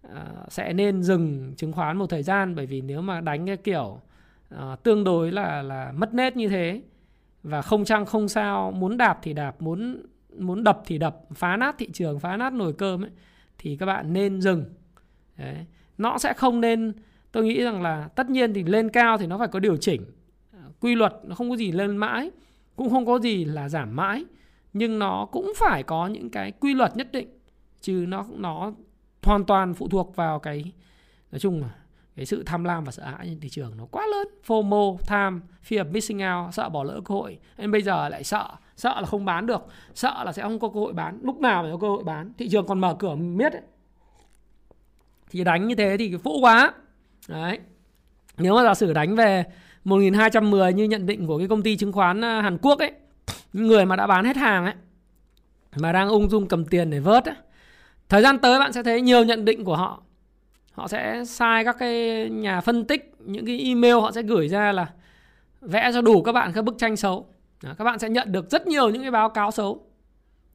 uh, sẽ nên dừng chứng khoán một thời gian bởi vì nếu mà đánh cái kiểu uh, tương đối là là mất nét như thế và không chăng không sao muốn đạp thì đạp muốn muốn đập thì đập phá nát thị trường phá nát nồi cơm ấy thì các bạn nên dừng Đấy. nó sẽ không nên, tôi nghĩ rằng là tất nhiên thì lên cao thì nó phải có điều chỉnh. Quy luật nó không có gì lên mãi, cũng không có gì là giảm mãi. Nhưng nó cũng phải có những cái quy luật nhất định, chứ nó nó hoàn toàn phụ thuộc vào cái, nói chung là cái sự tham lam và sợ hãi trên thị trường nó quá lớn. FOMO, tham, fear of missing out, sợ bỏ lỡ cơ hội. Nên bây giờ lại sợ sợ là không bán được, sợ là sẽ không có cơ hội bán. Lúc nào phải có cơ hội bán, thị trường còn mở cửa miết ấy thì đánh như thế thì phũ quá. Đấy. Nếu mà giả sử đánh về 1210 như nhận định của cái công ty chứng khoán à, Hàn Quốc ấy người mà đã bán hết hàng ấy mà đang ung dung cầm tiền để vớt ấy. thời gian tới bạn sẽ thấy nhiều nhận định của họ. Họ sẽ sai các cái nhà phân tích những cái email họ sẽ gửi ra là vẽ cho đủ các bạn các bức tranh xấu. Đó, các bạn sẽ nhận được rất nhiều những cái báo cáo xấu.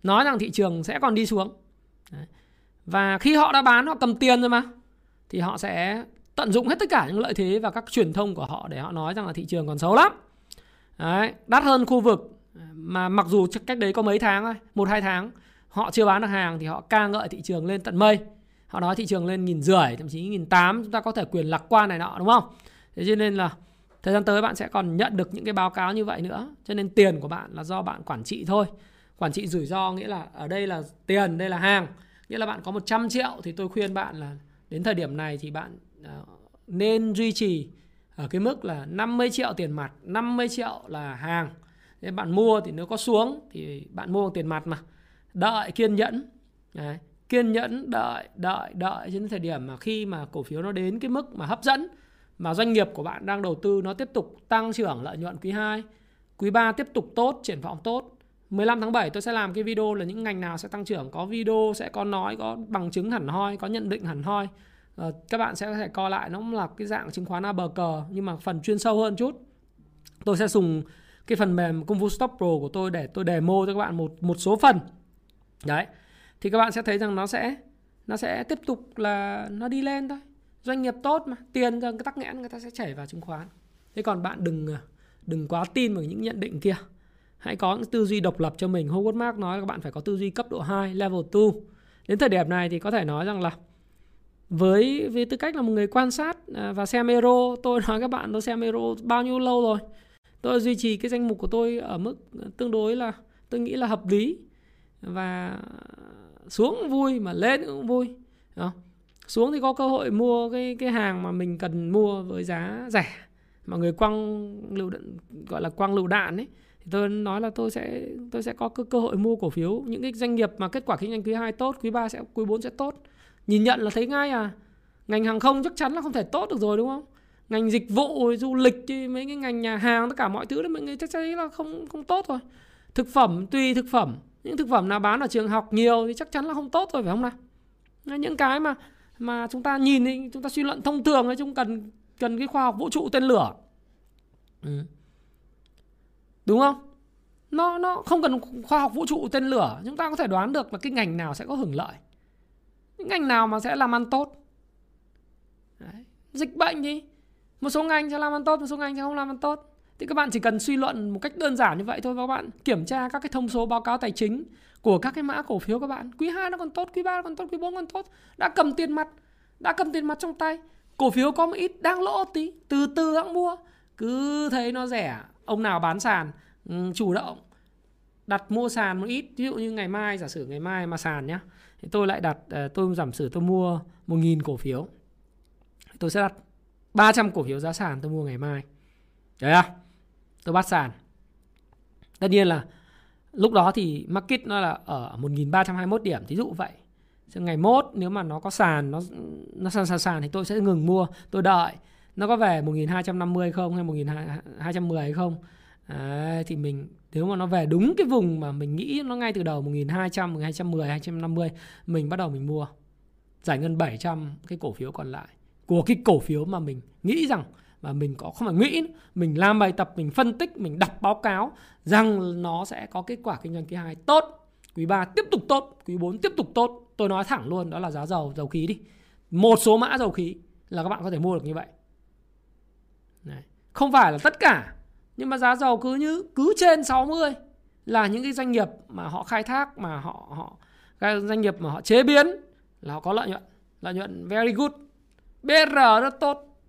Nói rằng thị trường sẽ còn đi xuống và khi họ đã bán họ cầm tiền rồi mà thì họ sẽ tận dụng hết tất cả những lợi thế và các truyền thông của họ để họ nói rằng là thị trường còn xấu lắm. Đấy, đắt hơn khu vực. Mà mặc dù cách đấy có mấy tháng thôi một hai tháng họ chưa bán được hàng thì họ ca ngợi thị trường lên tận mây. Họ nói thị trường lên nghìn rưỡi thậm chí nghìn tám chúng ta có thể quyền lạc quan này nọ đúng không? Thế cho nên là thời gian tới bạn sẽ còn nhận được những cái báo cáo như vậy nữa. Cho nên tiền của bạn là do bạn quản trị thôi. Quản trị rủi ro nghĩa là ở đây là tiền đây là hàng nghĩa là bạn có 100 triệu thì tôi khuyên bạn là đến thời điểm này thì bạn à, nên duy trì ở cái mức là 50 triệu tiền mặt 50 triệu là hàng Thế bạn mua thì nếu có xuống thì bạn mua bằng tiền mặt mà đợi kiên nhẫn Đấy. kiên nhẫn, đợi đợi đợi đến thời điểm mà khi mà cổ phiếu nó đến cái mức mà hấp dẫn, mà doanh nghiệp của bạn đang đầu tư nó tiếp tục tăng trưởng, lợi nhuận quý 2 quý 3 tiếp tục tốt, triển vọng tốt 15 tháng 7 tôi sẽ làm cái video là những ngành nào sẽ tăng trưởng. Có video sẽ có nói có bằng chứng hẳn hoi có nhận định hẳn hoi. À, các bạn sẽ có thể coi lại nó cũng là cái dạng chứng khoán A bờ cờ nhưng mà phần chuyên sâu hơn chút. Tôi sẽ dùng cái phần mềm công vụ stop pro của tôi để tôi demo cho các bạn một một số phần. Đấy thì các bạn sẽ thấy rằng nó sẽ nó sẽ tiếp tục là nó đi lên thôi. Doanh nghiệp tốt mà tiền cái tắc nghẽn người ta sẽ chảy vào chứng khoán. Thế còn bạn đừng ờ, đừng quá tin vào những nhận định kia hãy có những tư duy độc lập cho mình. Howard Mark nói là các bạn phải có tư duy cấp độ 2 level 2 đến thời điểm này thì có thể nói rằng là với với tư cách là một người quan sát à, và xem Euro, tôi nói các bạn, tôi xem Euro bao nhiêu lâu rồi? Tôi duy trì cái danh mục của tôi ở mức tương đối là, tôi nghĩ là hợp lý và xuống cũng vui mà lên cũng vui. Đó. xuống thì có cơ hội mua cái cái hàng mà mình cần mua với giá rẻ. Mà người quăng lưu đạn gọi là quăng lựu đạn ấy thì tôi nói là tôi sẽ tôi sẽ có cơ, cơ hội mua cổ phiếu. Những cái doanh nghiệp mà kết quả kinh doanh quý 2 tốt quý 3 sẽ quý 4 sẽ tốt. Nhìn nhận là thấy ngay à. Ngành hàng không chắc chắn là không thể tốt được rồi đúng không? Ngành dịch vụ du lịch mấy cái ngành nhà hàng tất cả mọi thứ đó mọi người chắc chắn là không không tốt rồi. Thực phẩm tùy thực phẩm. Những thực phẩm nào bán ở trường học nhiều thì chắc chắn là không tốt rồi phải không nào? Những cái mà mà chúng ta nhìn thì chúng ta suy luận thông thường ấy chúng cần cần cái khoa học vũ trụ tên lửa. Ừ đúng không? Nó nó không cần khoa học vũ trụ tên lửa. Chúng ta có thể đoán được là cái ngành nào sẽ có hưởng lợi. Những ngành nào mà sẽ làm ăn tốt. Đấy. dịch bệnh thì một số ngành sẽ làm ăn tốt, một số ngành sẽ không làm ăn tốt. Thì các bạn chỉ cần suy luận một cách đơn giản như vậy thôi, các bạn kiểm tra các cái thông số báo cáo tài chính của các cái mã cổ phiếu các bạn. Quý 2 nó còn tốt, quý 3 còn tốt, quý 4 còn tốt. Đã cầm tiền mặt, đã cầm tiền mặt trong tay. Cổ phiếu có một ít đang lỗ tí, từ từ hãng mua. Cứ thấy nó rẻ ông nào bán sàn ừ, chủ động đặt mua sàn một ít. Ví dụ như ngày mai, giả sử ngày mai mà sàn nhá, thì tôi lại đặt ờ, tôi giảm sử tôi mua 1.000 cổ phiếu. Tôi sẽ đặt 300 cổ phiếu giá sàn tôi mua ngày mai. Đấy à tôi bắt sàn. Tất nhiên là lúc đó thì market nó là ở 1321 điểm, thí dụ vậy. Chứ ngày mốt, nếu mà nó có sàn, nó nó sàn sàn sàn thì tôi sẽ ngừng mua, tôi đợi nó có về 1250 không hay 1210 hay không? Đấy, thì mình nếu mà nó về đúng cái vùng mà mình nghĩ nó ngay từ đầu 1200, 1210, 250 mình bắt đầu mình mua. Giải ngân 700 cái cổ phiếu còn lại. Của cái cổ phiếu mà mình nghĩ rằng mà mình có không phải nghĩ mình làm bài tập mình phân tích mình đọc báo cáo rằng nó sẽ có kết quả kinh doanh quý 2 tốt quý 3 tiếp tục tốt quý 4 tiếp tục tốt. Tôi nói thẳng luôn đó là giá dầu dầu khí đi. Một số mã dầu khí là các bạn có thể mua được như vậy. Đấy. không phải là tất cả nhưng mà giá dầu cứ như cứ trên 60 là những cái doanh nghiệp mà họ khai thác mà họ họ cái doanh nghiệp mà họ chế biến là họ có lợi nhuận lợi nhuận very good. BR rất tốt.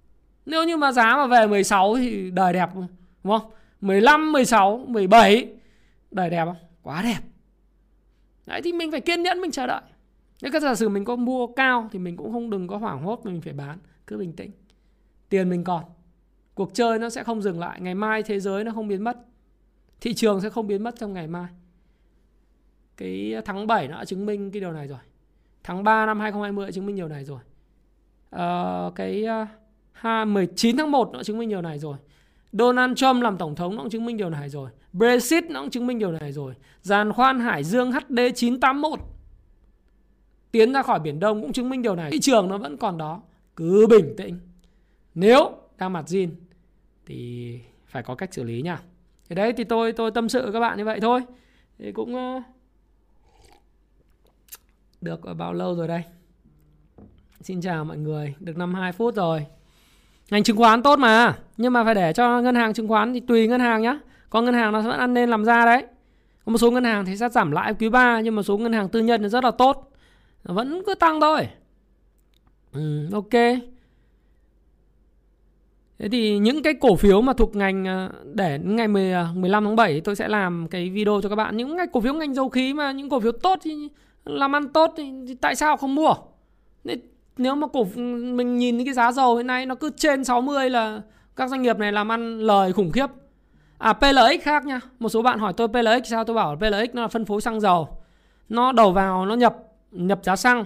Nếu như mà giá mà về 16 thì đời đẹp đúng không? 15, 16, 17 đời đẹp không? Quá đẹp. Đấy thì mình phải kiên nhẫn mình chờ đợi. Nếu các giả sử mình có mua cao thì mình cũng không đừng có hoảng hốt mình phải bán cứ bình tĩnh. Tiền mình còn cuộc chơi nó sẽ không dừng lại ngày mai thế giới nó không biến mất thị trường sẽ không biến mất trong ngày mai. Cái tháng 7 nó đã chứng minh cái điều này rồi. Tháng 3 năm 2020 đã chứng minh điều này rồi. Uh, cái ờ, uh, 19 tháng 1 nó đã chứng minh điều này rồi. Donald Trump làm tổng thống nó cũng chứng minh điều này rồi. Brexit nó cũng chứng minh điều này rồi. Giàn khoan Hải Dương HD 981 Tiến ra khỏi Biển Đông cũng chứng minh điều này. Thị trường nó vẫn còn đó Cứ bình tĩnh. Nếu đang mặt zin thì phải có cách xử lý nha thì đấy thì tôi tôi tâm sự các bạn như vậy thôi. Thì cũng ờ, được bao lâu rồi đây? Xin chào mọi người được 52 phút rồi. Ngành chứng khoán tốt mà nhưng mà phải để cho ngân hàng chứng khoán thì tùy ngân hàng nhá. Có ngân hàng nó vẫn ăn nên làm ra đấy. Có một số ngân hàng thì sẽ giảm lãi quý 3 nhưng một số ngân hàng tư nhân thì rất là tốt. Vẫn cứ tăng thôi. Ừ, ok. Thế thì những cái cổ phiếu mà thuộc ngành ờ, để ngày 10, 15 ờ, tháng 7 tôi sẽ làm cái video cho các bạn những ngành cổ phiếu ngành dầu khí mà những cổ phiếu tốt thì làm ăn tốt thì, thì tại sao không mua? Nếu mà cổ ừ, mình nhìn cái giá dầu hiện nay nó cứ trên 60 là các doanh nghiệp này làm ăn lời khủng khiếp. À PLX khác nha. Một số bạn hỏi tôi PLX sao tôi bảo PLX nó là phân phối xăng dầu. Nó đầu vào nó nhập nhập giá xăng.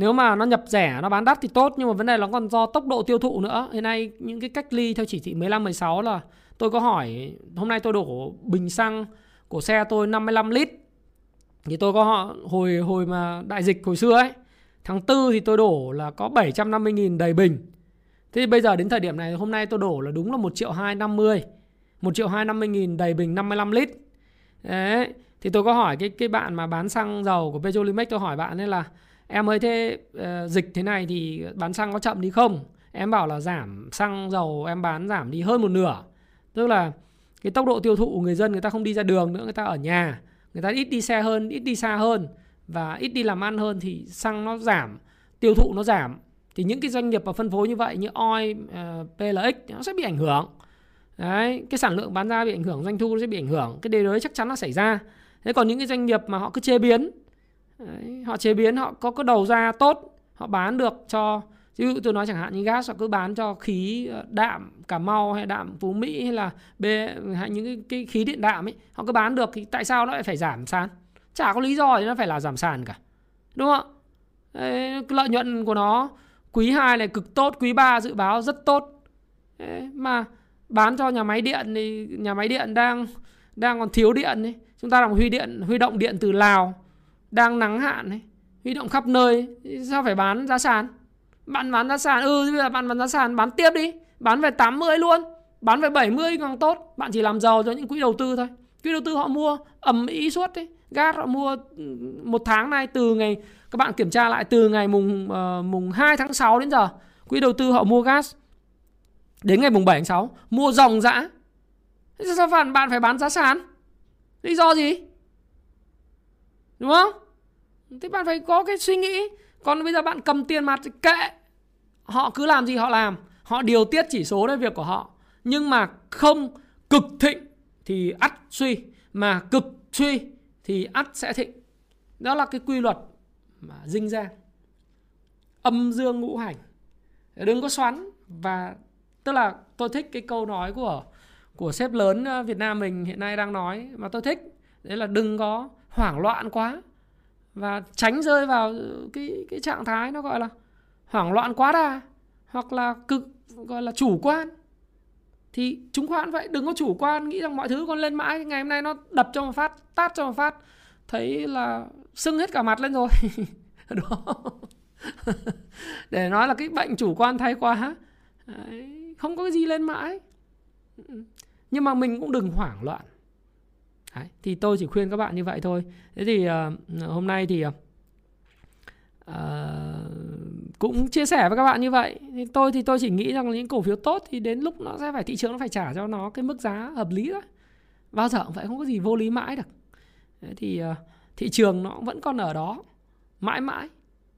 Nếu mà nó nhập rẻ, nó bán đắt thì tốt, nhưng mà vấn đề nó còn do tốc độ tiêu thụ nữa. Hiện nay những cái cách ly theo chỉ thị 15 16 là tôi có hỏi, hôm nay tôi đổ bình xăng của xe tôi 55 lít. Thì tôi có họ, hồi hồi mà đại dịch hồi xưa ấy, Tháng 4 thì tôi đổ là có 750.000 đầy bình. Thế bây giờ đến thời điểm này, hôm nay tôi đổ là đúng là 1 triệu 250. 1 triệu 250 nghìn đầy bình 55 lít. Đấy. Thì tôi có hỏi cái cái bạn mà bán xăng dầu của Petrolimex tôi hỏi bạn ấy là em ơi thế uh, dịch thế này thì bán xăng có chậm đi không? Em bảo là giảm xăng dầu em bán giảm đi hơn một nửa. Tức là cái tốc độ tiêu thụ người dân người ta không đi ra đường nữa, người ta ở nhà, người ta ít đi xe hơn, ít đi xa hơn và ít đi làm ăn hơn thì xăng nó giảm tiêu thụ nó giảm. Thì những cái doanh nghiệp mà phân phối như vậy như oi ờ, uh, plx nó sẽ bị ảnh hưởng. Đấy cái sản lượng bán ra bị ảnh hưởng doanh thu nó sẽ bị ảnh hưởng. Cái điều đấy chắc chắn nó xảy ra. Thế còn những cái doanh nghiệp mà họ cứ chế biến đấy, họ chế biến họ có cái đầu ra tốt họ bán được cho ví dụ tôi nói chẳng hạn như gas họ cứ bán cho khí ờ, đạm cà mau hay đạm phú mỹ hay là b hay những cái, cái khí điện đạm ấy họ cứ bán được thì tại sao nó lại phải giảm sàn? Chả có lý do gì nó phải là giảm sàn cả đúng không? Đấy, lợi nhuận của nó quý 2 này cực tốt quý 3 dự báo rất tốt. Đấy, mà bán cho nhà máy điện thì nhà máy điện đang đang còn thiếu điện ấy. chúng ta đang huy điện huy động điện từ Lào đang nắng hạn ấy. huy động khắp nơi. Sao phải bán giá sàn? Bạn bán giá sàn. Ừ bây giờ bạn bán giá sàn bán tiếp đi. Bán về 80 luôn. Bán về 70 càng tốt. Bạn chỉ làm giàu cho những quỹ đầu tư thôi. Quỹ đầu tư họ mua ẩm ý suốt đấy gas họ mua ừ, một tháng nay từ ngày các bạn kiểm tra lại từ ngày mùng uh, mùng 2 tháng 6 đến giờ quỹ đầu tư họ mua gas đến ngày mùng 7 tháng 6 mua dòng dã. Sao bạn bạn phải bán giá sàn? Lý do gì? Đúng không? Thế bạn phải có cái suy nghĩ. Còn bây giờ bạn cầm tiền mặt thì kệ. Họ cứ làm gì họ làm. Họ điều tiết chỉ số đấy việc của họ. Nhưng mà không cực thịnh thì ắt suy. Mà cực suy thì ắt sẽ thịnh. Đó là cái quy luật mà dinh ra. Âm dương ngũ hành. Đừng có xoắn. Và tức là tôi thích cái câu nói của của sếp lớn ờ, Việt Nam mình hiện nay đang nói mà tôi thích. Đấy là đừng có hoảng loạn quá. Và tránh rơi vào cái cái trạng thái nó gọi là hoảng loạn quá đà hoặc là cực gọi là chủ quan. Thì chứng khoán vậy đừng có chủ quan nghĩ rằng mọi thứ còn lên mãi ngày hôm nay nó đập cho một phát tát cho một phát thấy là sưng hết cả mặt lên rồi. *laughs* Đó *laughs* để nói là cái bệnh chủ quan thay quá Đấy, không có cái gì lên mãi. Ừ, nhưng mà mình cũng đừng hoảng loạn. Đấy, thì tôi chỉ khuyên các bạn như vậy thôi. Thế thì uh, hôm nay thì uh, cũng chia sẻ với các bạn như vậy. Thì tôi thì tôi chỉ nghĩ rằng những cổ phiếu tốt thì đến lúc nó sẽ phải thị trường nó phải trả cho nó cái mức giá hợp lý đó bao giờ cũng vậy không có gì vô lý mãi được. Đấy thì uh, thị trường nó vẫn còn ở đó mãi mãi.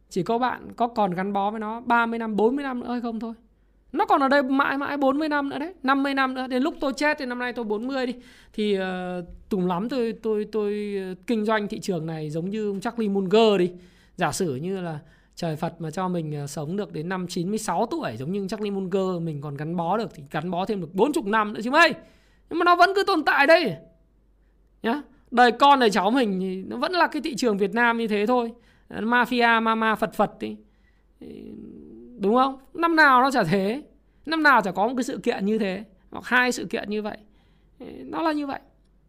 Chỉ có bạn có còn gắn bó với nó 30 năm 40 năm nữa hay không thôi nó còn ở đây mãi mãi 40 năm nữa đấy 50 năm nữa. Đến lúc tôi chết thì năm nay tôi 40 đi. Thì ờ, uh, tùng lắm tôi tôi tôi ờ, kinh doanh thị trường này giống như ông Charlie Munger đi. Giả sử như là trời Phật mà cho mình ờ, sống được đến năm 96 tuổi giống như Charlie Munger mình còn gắn bó được thì gắn bó thêm được 40 năm nữa chứ mấy. Nhưng mà nó vẫn cứ tồn tại đây. Nhá đời con đời cháu mình thì nó vẫn là cái thị trường Việt Nam như thế thôi. Mafia ma ma phật phật đi đúng không? Năm nào nó chả thế. Năm nào chả có một cái sự kiện như thế hoặc hai sự kiện như vậy. Nó là như vậy.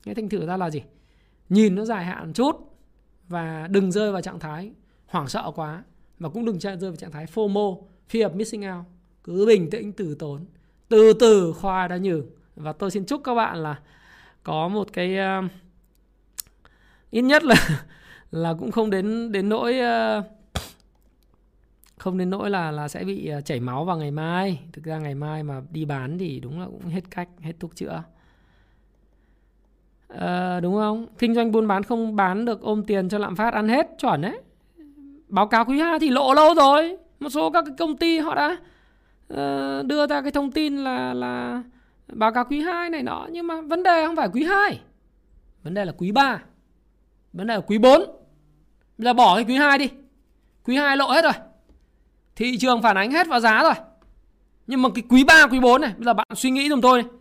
Cái thành thử ra là gì? Nhìn nó dài hạn chút và đừng rơi vào trạng thái hoảng sợ quá. Và cũng đừng rơi vào trạng thái FOMO fear of missing out. Cứ bình tĩnh từ tốn. Từ từ khoa đã nhử. Và tôi xin chúc các bạn là có một cái uh, ít nhất là *laughs* là cũng không đến đến nỗi uh, không đến nỗi là là sẽ bị à, chảy máu vào ngày mai. Thực ra ngày mai mà đi bán thì đúng là cũng hết cách hết thuốc chữa. À, đúng không? Kinh doanh buôn bán không bán được ôm tiền cho lạm phát ăn hết chuẩn đấy. Báo cáo quý 2 thì lộ lâu rồi. Một số các cái công ty họ đã uh, đưa ra cái thông tin là là báo cáo quý 2 này nọ. Nhưng mà vấn đề không phải quý 2 vấn đề là quý 3 vấn đề là quý 4 bây giờ bỏ cái quý 2 đi. Quý 2 lộ hết rồi thị trường phản ánh hết vào giá rồi. Nhưng mà cái quý 3, quý 4 này bây giờ bạn suy nghĩ giùm tôi này.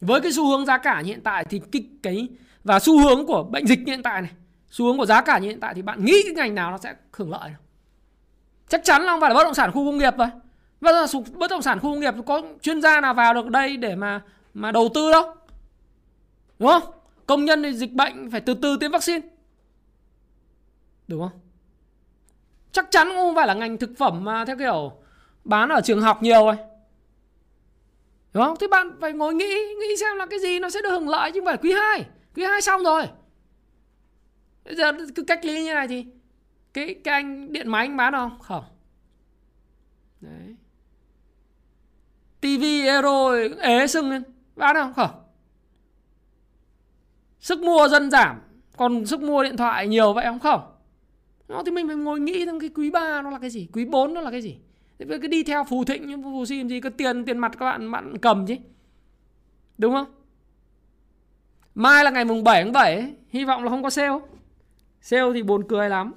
Với cái xu hướng giá cả hiện tại thì cái cái và xu hướng của bệnh dịch hiện tại này xu hướng của giá cả hiện tại thì bạn nghĩ cái ngành nào nó sẽ hưởng lợi nào? chắc chắn là không phải là bất động sản khu công nghiệp rồi Bây giờ bất động sản khu công nghiệp có chuyên gia nào vào được đây để mà mà đầu tư đâu? Đúng không? Công nhân thì dịch bệnh phải từ từ tiêm vaccine. Đúng không? Chắc chắn không phải là ngành thực phẩm mà, theo kiểu, bán ở trường học nhiều rồi đúng không? Thế bạn phải ngồi nghĩ nghĩ xem là cái gì nó sẽ được hưởng lợi chứ không phải quý 2 quý 2 xong rồi. Bây giờ cứ cách ly như này thì cái cái anh điện máy anh bán không? Không. Đấy. Tivi euro ế sưng lên. Bán không? Không. Sức mua dân giảm, còn sức mua điện thoại nhiều vậy không? Không nó thì mình phải ngồi nghĩ rằng cái quý 3 nó là cái gì quý 4 nó là cái gì. Thế cứ đi theo phù thịnh như phù sim gì cứ tiền tiền mặt các bạn bạn cầm chứ. Đúng không? Mai là ngày mùng 7 tháng 7 ấy, hy vọng là không có sale. Sale thì buồn cười lắm.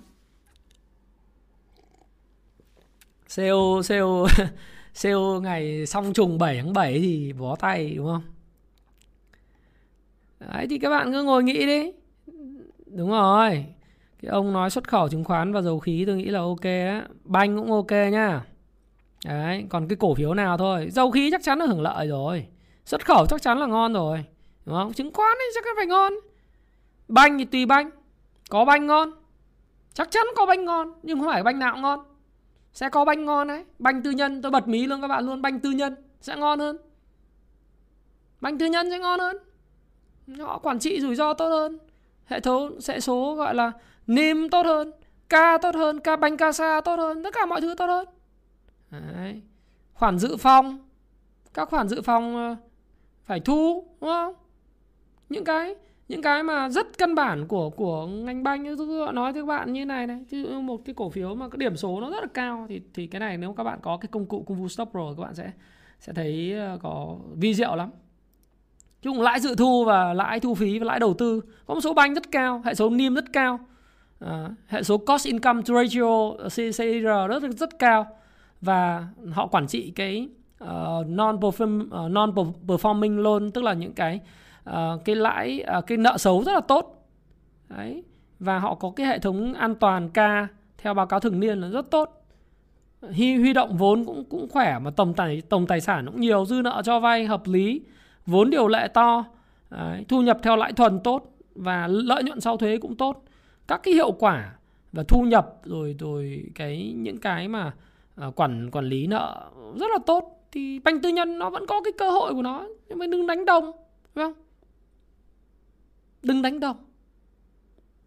Sale sale *laughs* sale ngày xong trùng 7 tháng 7 thì bó tay đúng không? Đấy thì các bạn cứ ngồi nghĩ đi. Đúng rồi cái ông nói xuất khẩu chứng khoán và dầu khí tôi nghĩ là ok á. Banh cũng ok nhá. Đấy, còn cái cổ phiếu nào thôi. Dầu khí chắc chắn là hưởng lợi rồi. Xuất khẩu chắc chắn là ngon rồi, đúng không? Chứng khoán thì chắc chắn phải ngon. Banh thì tùy banh. Có banh ngon, chắc chắn có banh ngon, nhưng không phải banh nào cũng ngon. Sẽ có banh ngon đấy. Banh tư nhân, tôi bật mí luôn các bạn luôn, banh tư nhân sẽ ngon hơn. Banh tư nhân sẽ ngon hơn. Họ quản trị rủi ro tốt hơn. Hệ thống, sẽ số gọi là nim tốt hơn, ca tốt hơn, ca banh ca sa tốt hơn, tất cả mọi thứ tốt hơn. Đấy. khoản dự phòng. Các khoản dự phòng ờ, phải thu, đúng không? Những cái những cái mà rất căn bản của của ngành banh tôi nói với các bạn như này này, chứ một cái cổ phiếu mà cái điểm số nó rất là cao, thì thì cái này nếu các bạn có cái công cụ công vụ stop rồi, các bạn sẽ sẽ thấy ờ, có vi diệu lắm. Chung lãi dự thu và lãi thu phí và lãi đầu tư. Có một số banh rất cao, hệ số niêm rất cao à, hệ số cost income ratio ờ, CCR rất rất cao. Và họ quản trị cái ờ, uh, non perform uh, non performing loan tức là những cái uh, cái lãi uh, cái nợ xấu rất là tốt. Đấy. Và họ có cái hệ thống an toàn ca theo báo cáo thường niên là rất tốt. Huy, huy động vốn cũng cũng khỏe mà tổng tài tổng tài sản cũng nhiều dư nợ cho vay hợp lý. Vốn điều lệ to. Đấy, thu nhập theo lãi thuần tốt và lợi nhuận sau thuế cũng tốt các cái hiệu quả và thu nhập rồi rồi cái những cái mà uh, quản quản lý nợ rất là tốt thì banh tư nhân nó vẫn có cái cơ hội của nó. Nhưng mà đừng đánh đồng phải không? Đừng đánh đồng.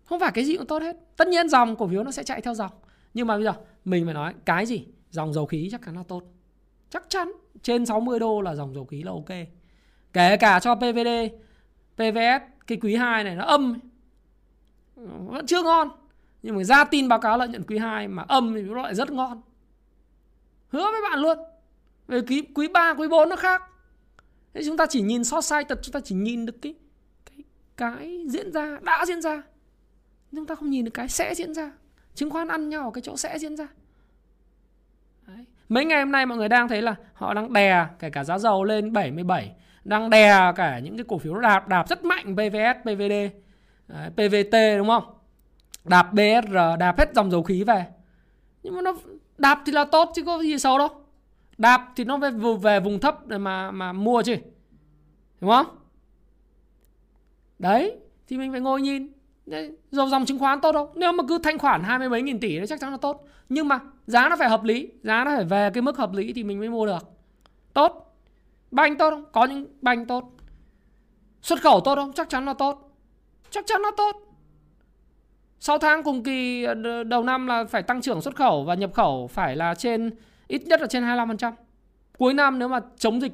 Không phải cái gì cũng tốt hết. Tất nhiên dòng cổ phiếu nó sẽ chạy theo dòng. Nhưng mà bây giờ mình phải nói cái gì? Dòng dầu khí chắc chắn là tốt. Chắc chắn trên 60 đô là dòng dầu khí là ok. Kể cả cho PVD PVS cái quý 2 này nó âm vẫn chưa ngon. Nhưng mà ra tin báo cáo lợi nhuận quý 2 mà âm thì nó lại rất ngon. Hứa với bạn luôn. Về quý quý 3 quý 4 nó khác. Thế chúng ta chỉ nhìn so sai tật chúng ta chỉ nhìn được cái cái cái diễn ra đã diễn ra. Chúng ta không nhìn được cái sẽ diễn ra. Chứng khoán ăn nhau ở cái chỗ sẽ diễn ra. Đấy. mấy ngày hôm nay mọi người đang thấy là họ đang đè kể cả giá dầu lên 77 đang đè cả những cái cổ phiếu đạp đạp rất mạnh PVS, PVD, Đấy, PVT đúng không? Đạp BSR, đạp hết dòng dầu khí về. Nhưng mà nó đạp thì là tốt chứ có gì xấu đâu. Đạp thì nó về về vùng thấp để mà mà mua chứ. Đúng không? Đấy, thì mình phải ngồi nhìn. Đấy, dòng dòng chứng khoán tốt đâu. Nếu mà cứ thanh khoản hai mươi mấy nghìn tỷ thì chắc chắn là tốt. Nhưng mà giá nó phải hợp lý, giá nó phải về cái mức hợp lý thì mình mới mua được. Tốt. Banh tốt không? Có những banh tốt. Xuất khẩu tốt không? Chắc chắn là tốt. Chắc chắn nó tốt. 6 tháng cùng kỳ ờ, đầu năm là phải tăng trưởng xuất khẩu và nhập khẩu phải là trên ít nhất là trên 25%. Cuối năm nếu mà chống dịch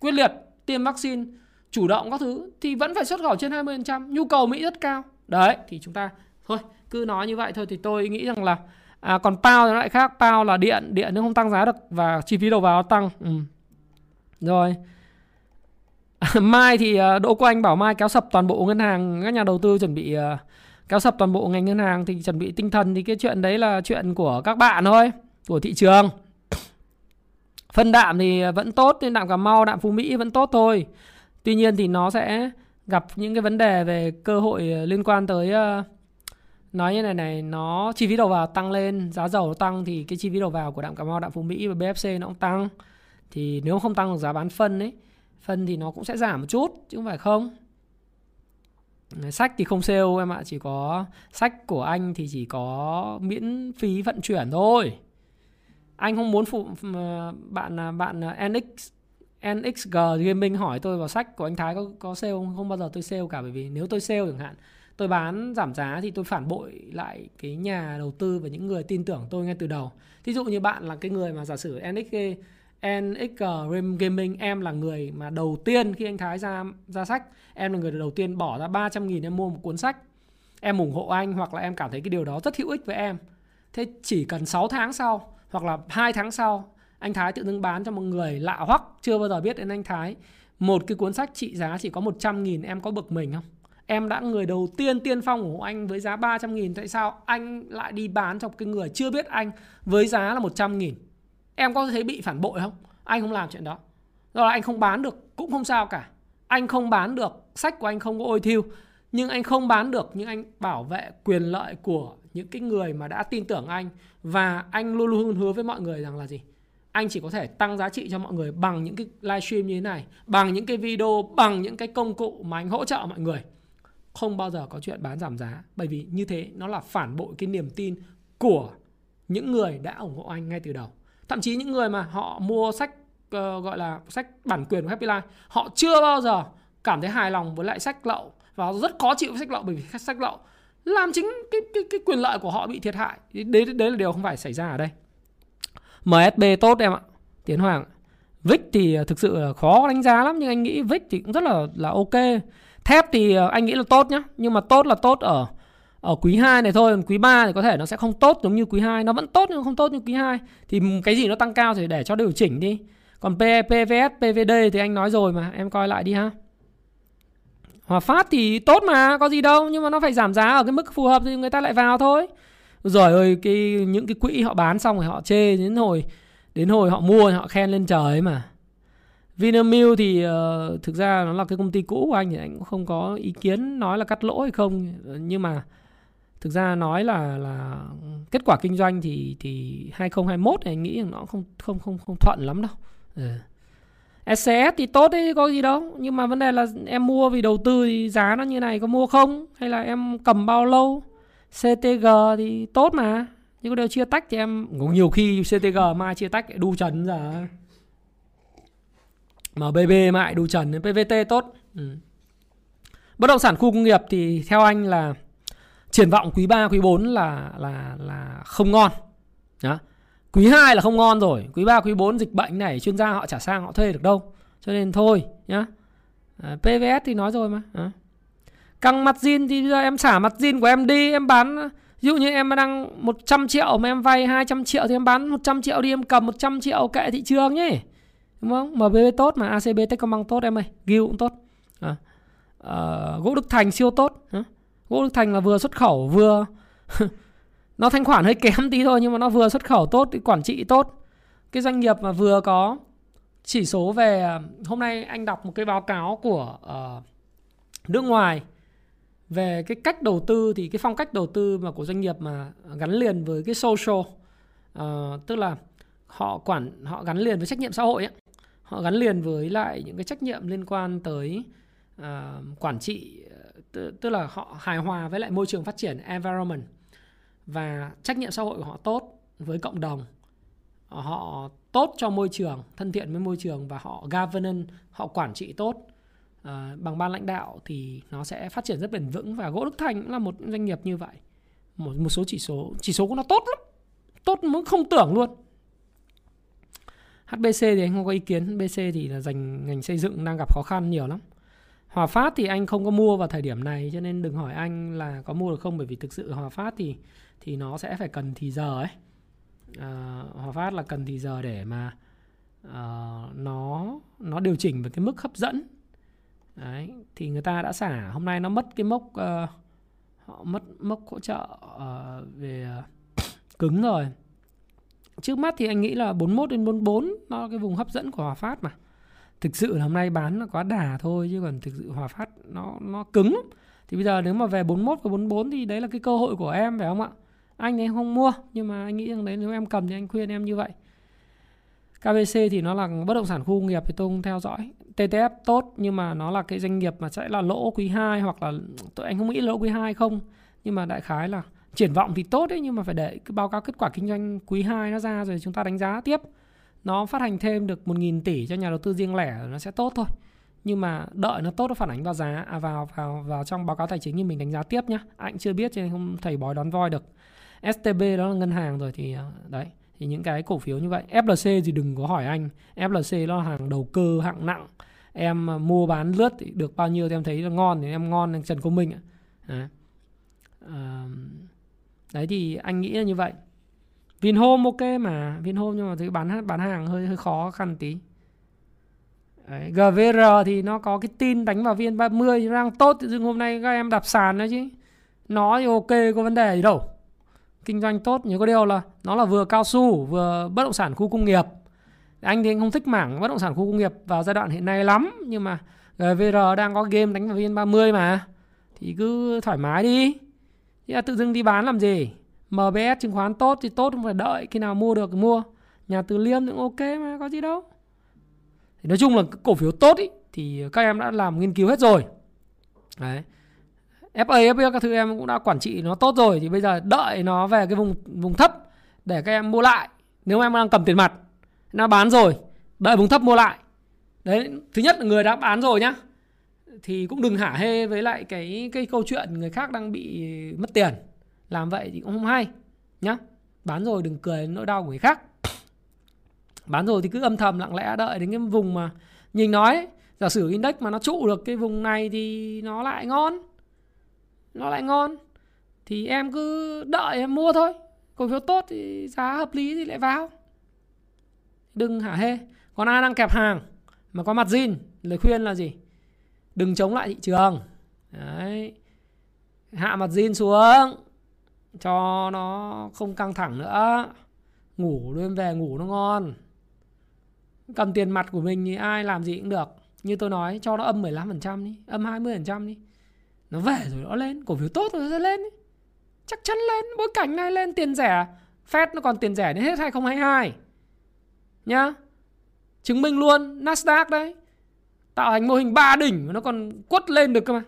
quyết liệt, tiêm vaccine, chủ động các thứ thì vẫn phải xuất khẩu trên 20%, nhu cầu Mỹ rất cao. Đấy, thì chúng ta thôi, cứ nói như vậy thôi thì tôi nghĩ rằng là à, còn PAO thì lại khác, PAO là điện, điện nếu không tăng giá được và chi phí đầu vào tăng. Ừ. Rồi. *laughs* Mai thì ờ, Đỗ Quốc Anh bảo Mai kéo sập toàn bộ ngân hàng, các nhà đầu tư chuẩn bị ờ, kéo sập toàn bộ ngành ngân hàng thì chuẩn bị tinh thần thì cái chuyện đấy là chuyện của các bạn thôi. của thị trường phân đạm thì vẫn tốt nên đạm cà mau đạm phú mỹ vẫn tốt thôi tuy nhiên thì nó sẽ gặp những cái vấn đề về cơ hội ờ, liên quan tới nói như này này nó chi phí đầu vào tăng lên giá dầu nó tăng thì cái chi phí đầu vào của đạm cà mau đạm phú mỹ và bfc nó cũng tăng thì nếu không tăng được giá bán phân ấy phân thì nó cũng sẽ giảm một chút, chứ không phải không sách thì không sale em ạ, chỉ có sách của anh thì chỉ có miễn phí vận chuyển thôi anh không muốn phụ bạn à, bạn à, NX NXG Gaming hỏi tôi vào sách của anh Thái có có sale không? Không bao giờ tôi sale cả, bởi vì nếu tôi sale chẳng hạn, tôi bán giảm giá thì tôi phản bội lại cái nhà đầu tư và những người tin tưởng tôi ngay từ đầu. Thí dụ như bạn là cái người mà giả sử NXG NX Gaming, em là người mà đầu tiên khi anh Thái ra ra sách, em là người đầu tiên bỏ ra 300 nghìn em mua một cuốn sách. Em ủng hộ anh hoặc là em cảm thấy cái điều đó rất hữu ích với em. Thế chỉ cần 6 tháng sau hoặc là hai tháng sau, anh Thái tự dưng bán cho một người lạ hoắc, chưa bao giờ biết đến anh Thái. Một cái cuốn sách trị giá chỉ có 100 nghìn, em có bực mình không? Em đã người đầu tiên tiên phong ủng hộ anh với giá 300 nghìn, tại sao anh lại đi bán cho cái người chưa biết anh với giá là 100 nghìn? Em có thấy bị phản bội không? Anh không làm chuyện đó. Do là anh không bán được, cũng không sao cả. Anh không bán được sách của anh không có ôi thiêu, nhưng anh không bán được nhưng anh bảo vệ quyền lợi của những cái người mà đã tin tưởng anh. Và anh luôn luôn hứa với mọi người rằng là gì? Anh chỉ có thể tăng giá trị cho mọi người bằng những cái livestream như thế này, bằng những cái video, bằng những cái công cụ mà anh hỗ trợ mọi người. Không bao giờ có chuyện bán giảm giá, bởi vì như thế nó là phản bội cái niềm tin của những người đã ủng hộ anh ngay từ đầu thậm chí những người mà họ mua sách uh, gọi là sách bản quyền của Happy Life họ chưa bao giờ cảm thấy hài lòng với lại sách lậu và rất khó chịu với sách lậu bởi vì sách lậu làm chính cái cái cái quyền lợi của họ bị thiệt hại. Đấy đấy là điều không phải xảy ra ở đây. MSB tốt em ạ. Tiến Hoàng Vic thì ờ, thực sự là khó đánh giá lắm nhưng anh nghĩ Vic thì cũng rất là là ok. Thép thì ờ, anh nghĩ là tốt nhá nhưng mà tốt là tốt ở ở quý 2 này thôi quý 3 thì có thể nó sẽ không tốt giống như quý 2 nó vẫn tốt nhưng không tốt như quý 2 thì cái gì nó tăng cao thì để cho điều chỉnh đi. Còn PVS PVD thì anh nói rồi mà em coi lại đi ha. Hòa Phát thì tốt mà có gì đâu nhưng mà nó phải giảm giá ở cái mức phù hợp thì người ta lại vào thôi. Rồi ơi cái những cái quỹ họ bán xong rồi họ chê đến hồi đến hồi họ mua họ khen lên trời ấy mà. Vinamilk thì uh, thực ra nó là cái công ty cũ của anh thì anh cũng không có ý kiến nói là cắt lỗ hay không. Nhưng mà thực ra nói là là kết quả kinh doanh thì thì 2021 thì anh nghĩ nó không không không không thuận lắm đâu. Ừ. SCS thì tốt đấy, có gì đâu nhưng mà vấn đề là em mua vì đầu tư thì giá nó như này, có mua không hay là em cầm bao lâu CTG thì tốt mà nhưng có điều chia tách thì em cũng nhiều khi CTG mai chia tách đu trần giờ bb mại đu trần PVT tốt ừ. bất động sản khu công nghiệp thì theo anh là triển vọng quý 3, quý 4 là là là không ngon. Đó. quý 2 là không ngon rồi. Quý 3, quý 4 dịch bệnh này chuyên gia họ trả sang họ thuê được đâu. Cho nên thôi nhá. À, PVS thì nói rồi mà. À. căng mặt zin thì bây giờ em xả mặt zin của em đi em bán ví dụ như em đang 100 triệu mà em vay 200 triệu thì em bán 100 triệu đi em cầm 100 triệu kệ thị trường nhé đúng không? MBB tốt mà ACB Techcombank tốt em ơi Gil cũng tốt. À, à, gỗ Đức Thành siêu tốt. À, gỗ Đức Thành là vừa xuất khẩu vừa *laughs* nó thanh khoản hơi kém tí thôi nhưng mà nó vừa xuất khẩu tốt quản trị tốt. Cái doanh nghiệp mà vừa có chỉ số về hôm nay anh đọc một cái báo cáo của uh, nước ngoài về cái cách đầu tư thì cái phong cách đầu tư mà của doanh nghiệp mà gắn liền với cái social uh, tức là họ quản họ gắn liền với trách nhiệm xã hội ấy. Họ gắn liền với lại những cái trách nhiệm liên quan tới uh, quản trị tức là họ hài hòa với lại môi trường phát triển environment và trách nhiệm xã hội của họ tốt với cộng đồng. Họ tốt cho môi trường thân thiện với môi trường và họ governance họ quản trị tốt. À, bằng ban lãnh đạo thì nó sẽ phát triển rất bền vững và gỗ đức thành cũng là một doanh nghiệp như vậy. Một một số chỉ số chỉ số của nó tốt lắm tốt muốn không tưởng luôn. HBC thì anh không có ý kiến. HBC thì là dành ngành xây dựng đang gặp khó khăn nhiều lắm. Hòa Phát thì anh không có mua vào thời điểm này cho nên đừng hỏi anh là có mua được không bởi vì thực sự Hòa Phát thì thì nó sẽ phải cần thì giờ ấy. À, Hòa Phát là cần thì giờ để mà uh, nó nó điều chỉnh về cái mức hấp dẫn. Đấy, thì người ta đã xả hôm nay nó mất cái mốc uh, họ mất mốc hỗ trợ uh, về uh, *coughs* cứng rồi. trước mắt thì anh nghĩ là 41 đến 44 nó là cái vùng hấp dẫn của Hòa Phát mà thực sự là hôm nay bán nó quá đà thôi, chứ còn thực sự Hòa Phát nó nó cứng lắm. thì bây giờ nếu mà về 41 và 44 thì đấy là cái cơ hội của em, phải không ạ? Anh thì không mua, nhưng mà anh nghĩ rằng đấy, nếu em cầm thì anh khuyên em như vậy. KBC thì nó là bất động sản khu nghiệp thì tôi không theo dõi. TTF tốt, nhưng mà nó là cái doanh nghiệp mà sẽ là lỗ quý 2 hoặc là, tôi, anh không nghĩ lỗ quý 2 không, nhưng mà đại khái là triển vọng thì tốt đấy, nhưng mà phải để cái báo cáo kết quả kinh doanh quý 2 nó ra rồi chúng ta đánh giá tiếp nó phát hành thêm được 1.000 tỷ cho nhà đầu tư riêng lẻ nó sẽ tốt thôi. Nhưng mà đợi nó tốt nó phản ánh vào giá à, vào vào vào trong báo cáo tài chính thì mình đánh giá tiếp nhá. Anh chưa biết cho nên không thầy bói đón voi được. STB đó là ngân hàng rồi thì à, đấy thì những cái cổ phiếu như vậy. FLC thì đừng có hỏi anh. FLC nó là hàng đầu cơ hạng nặng. Em à, mua bán lướt thì được bao nhiêu thì em thấy là ngon thì em ngon Trần Công Minh ạ. À. À, đấy thì anh nghĩ là như vậy. Vinhome ok mà Vinhome nhưng mà thứ bán bán hàng hơi hơi khó khăn tí. Đấy, GVR thì nó có cái tin đánh vào viên 30 đang tốt tự dưng hôm nay các em đạp sàn đó chứ. Nó thì ok có vấn đề gì đâu. Kinh doanh tốt nhưng có điều là nó là vừa cao su vừa bất động sản khu công nghiệp. Anh thì anh không thích mảng bất động sản khu công nghiệp vào giai đoạn hiện nay lắm nhưng mà GVR đang có game đánh vào viên 30 mà. Thì cứ thoải mái đi. Chứ tự dưng đi bán làm gì? MBS chứng khoán tốt thì tốt không phải đợi khi nào mua được thì mua. Nhà từ liêm cũng ok mà có gì đâu. Thì nói chung là cổ phiếu tốt ý, thì các em đã làm nghiên cứu hết rồi. Đấy. FA, FA các thứ em cũng đã quản trị nó tốt rồi thì bây giờ đợi nó về cái vùng vùng thấp để các em mua lại. Nếu em đang cầm tiền mặt nó bán rồi đợi vùng thấp mua lại. Đấy thứ nhất là người đã bán rồi nhá. Thì cũng đừng hả hê với lại cái cái câu chuyện người khác đang bị mất tiền làm vậy thì cũng không hay, nhá. Bán rồi đừng cười nỗi đau của người khác. Bán rồi thì cứ âm thầm lặng lẽ đợi đến cái vùng mà nhìn nói giả sử index mà nó trụ được cái vùng này thì nó lại ngon. Nó lại ngon. Thì em cứ đợi em mua thôi. Cổ phiếu tốt thì giá hợp lý thì lại vào. Đừng hả hê. Còn ai đang kẹp hàng mà có mặt zin, lời khuyên là gì? Đừng chống lại thị trường. Đấy. Hạ mặt zin xuống cho nó không căng thẳng nữa. Ngủ đêm về ngủ nó ngon. Cầm tiền mặt của mình thì ai làm gì cũng được. Như tôi nói, cho nó âm 15% đi, âm 20% đi. Nó về rồi nó lên, cổ phiếu tốt rồi nó lên đi. chắc chắn lên, bối cảnh này lên, tiền rẻ. Fed nó còn tiền rẻ đến hết 2022 nhá. Chứng minh luôn, Nasdaq đấy. Tạo thành mô hình ba đỉnh mà nó còn quất lên được cơ mà.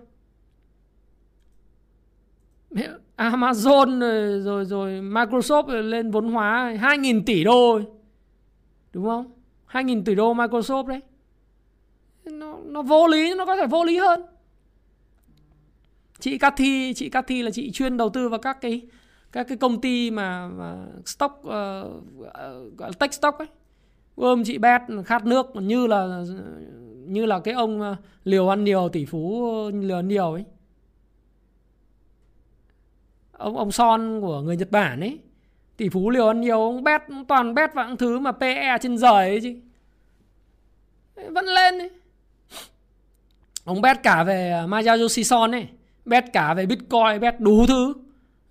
Amazon rồi rồi, rồi Microsoft ờ, lên vốn hóa 2.000 tỷ đô đúng không? 2.000 tỷ đô Microsoft đấy. Nó nó vô lý nó có thể vô lý hơn. Chị Cathy chị Cathy là chị chuyên đầu tư vào các cái các cái công ty mà, mà stock uh, gọi là tech stock ấy. Ôm chị bet khát nước như là như là cái ông liều ăn nhiều tỷ phú liều ăn nhiều ấy ông ông son của người Nhật Bản ấy. Tỷ phú liều ăn nhiều ông bet toàn bet vào những thứ mà PE trên rời ấy chứ. Vẫn lên ấy. ông bet cả về à, majayoshi Son ấy. Bet cả về Bitcoin bet đủ thứ.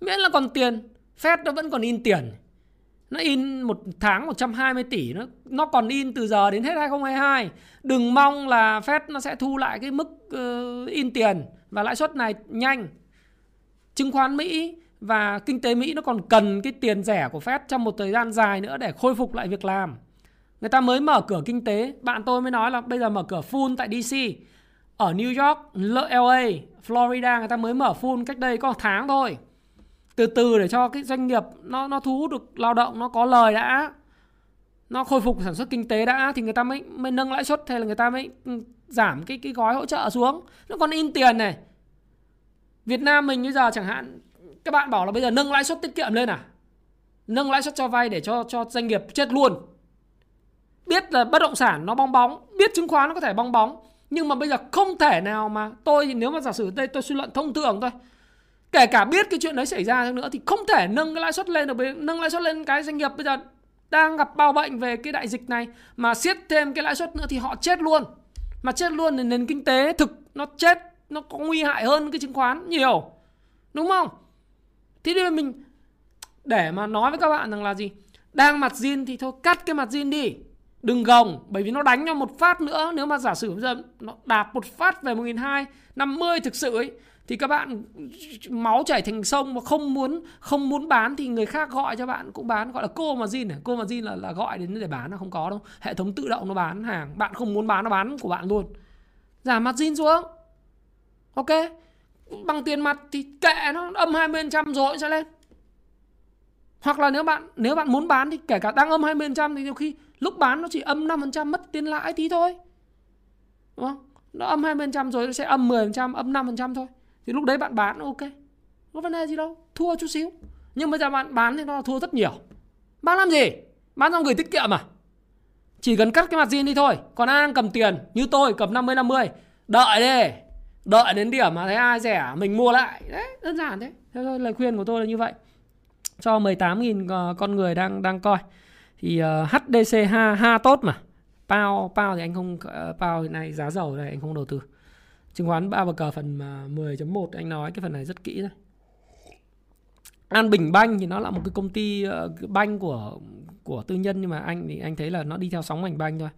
Miễn là còn tiền. Fed nó vẫn còn in tiền. Nó in một tháng 120 tỷ. Nó nó còn in từ giờ đến hết 2022 đừng mong là Fed nó sẽ thu lại cái mức uh, in tiền. Và lãi suất này nhanh chứng khoán Mỹ và kinh tế Mỹ nó còn cần cái tiền rẻ của Fed trong một thời gian dài nữa để khôi phục lại việc làm. Người ta mới mở cửa kinh tế, bạn tôi mới nói là bây giờ mở cửa full tại DC. Ở New York, LA, Florida người ta mới mở full cách đây có một tháng thôi. Từ từ để cho cái doanh nghiệp nó nó thu hút được lao động nó có lời đã. Nó khôi phục sản xuất kinh tế đã thì người ta mới mới nâng lãi suất hay là người ta mới ừ, giảm cái cái gói hỗ trợ xuống. Nó còn in tiền này. Việt Nam mình bây giờ chẳng hạn, các bạn bảo là bây giờ nâng lãi suất tiết kiệm lên à? Nâng lãi suất cho vay để cho cho doanh nghiệp chết luôn. Biết là bất động sản nó bong bóng, biết chứng khoán nó có thể bong bóng, nhưng mà bây giờ không thể nào mà tôi thì nếu mà giả sử đây, tôi suy luận thông thường thôi, kể cả biết cái chuyện đấy xảy ra nữa thì không thể nâng cái lãi suất lên được. Nâng lãi suất lên cái doanh nghiệp bây giờ đang gặp bao bệnh về cái đại dịch này, mà siết thêm cái lãi suất nữa thì họ chết luôn. Mà chết luôn thì nền kinh tế thực nó chết nó có nguy hại hơn cái chứng khoán nhiều, đúng không? Thế nên mình để mà nói với các bạn rằng là gì? Đang mặt zin thì thôi, cắt cái mặt zin đi. Đừng gồng, bởi vì nó đánh nhau một phát nữa. Nếu mà giả sử bây giờ nó đạp một phát về 1250 thực sự ấy, thì các bạn máu chảy thành sông mà không muốn không muốn bán thì người khác gọi cho bạn cũng bán. Gọi là cô mà zin à? cô mà zin là là gọi đến để bán là không có đâu. Hệ thống tự động nó bán hàng. Bạn không muốn bán, nó bán của bạn luôn. Giảm mặt zin xuống ok. Bằng tiền mặt thì kệ nó, âm 20% rồi sẽ lên. Hoặc là nếu bạn nếu bạn muốn bán thì kể cả đang âm 20% thì nhiều khi lúc bán nó chỉ âm 5% mất tiền lãi tí thôi. Đúng không? Nó âm 20% rồi nó sẽ âm 10% âm 5% thôi. Thì lúc đấy bạn bán, ok. Có vấn đề gì đâu, thua chút xíu. Nhưng bây giờ bạn bán thì nó thua rất nhiều. Bán làm gì? Bán xong gửi tiết kiệm mà chỉ cần cắt cái mặt zin đi thôi. Còn ai đang cầm tiền? Như tôi, cầm 50 50 đợi đi đợi đến điểm mà thấy ai rẻ mình mua lại. Đấy đơn giản thế. Thế thôi lời khuyên của tôi là như vậy. Cho 18.000 ờ, con người đang đang coi. Thì ờ, uh, HDC ha ha tốt mà. Pao Pao thì anh không uh, Pao hiện nay giá dầu này anh không đầu tư. Chứng khoán ba bờ cờ phần 10.1 anh nói cái phần này rất kỹ rồi An Bình Banh thì nó là một cái công ty uh, banh của của tư nhân nhưng mà anh thì anh thấy là nó đi theo sóng ngành banh thôi.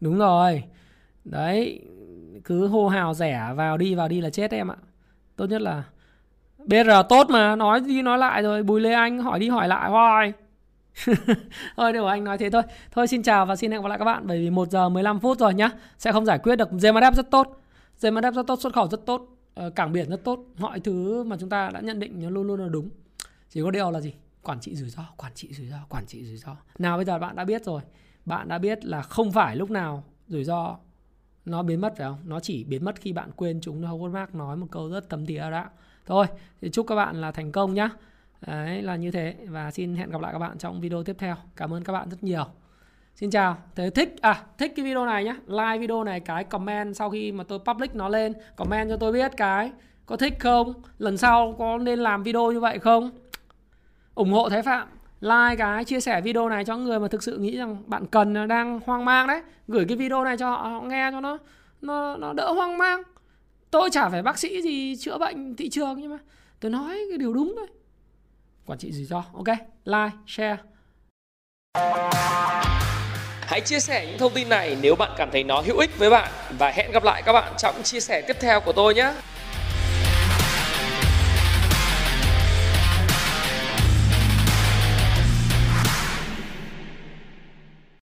Đúng rồi. Đấy, cứ hô hào rẻ vào đi vào đi là chết em ạ. Tốt nhất là BR tốt mà, nói đi nói lại rồi, Bùi Lê Anh hỏi đi hỏi lại hoài. *laughs* thôi được anh nói thế thôi. Thôi xin chào và xin hẹn gặp lại các bạn bởi vì 1 giờ 15 phút rồi nhá. Sẽ không giải quyết được GMDF rất tốt. GMDF rất tốt, xuất khẩu rất tốt, ờ, cảng biển rất tốt. Mọi thứ mà chúng ta đã nhận định nó luôn luôn là đúng. Chỉ có điều là gì? Quản trị rủi ro, quản trị rủi ro, quản trị rủi ro. Nào bây giờ bạn đã biết rồi. Bạn đã biết là không phải lúc nào rủi ro nó biến mất phải không? Nó chỉ biến mất khi bạn quên chúng thôi. Howard Mark nói một câu rất tầm tỉa đã. Thôi, thì chúc các bạn là thành công nhá. Đấy là như thế và xin hẹn gặp lại các bạn trong video tiếp theo. Cảm ơn các bạn rất nhiều. Xin chào. Thế thích à thích cái video này nhá. Like video này cái comment sau khi mà tôi public nó lên, comment cho tôi biết cái có thích không? Lần sau có nên làm video như vậy không? ủng hộ Thái Phạm like cái chia sẻ video này cho người mà thực sự nghĩ rằng bạn cần đang hoang mang đấy. Gửi cái video này cho họ, họ nghe cho nó nó nó đỡ hoang mang. Tôi chả phải bác sĩ gì chữa bệnh thị trường nhưng mà tôi nói cái điều đúng thôi. Quản trị rủi ro ok. Like share. Hãy chia sẻ những thông tin này nếu bạn cảm thấy nó hữu ích với bạn. Và hẹn gặp lại các bạn trong chia sẻ tiếp theo của tôi nhé.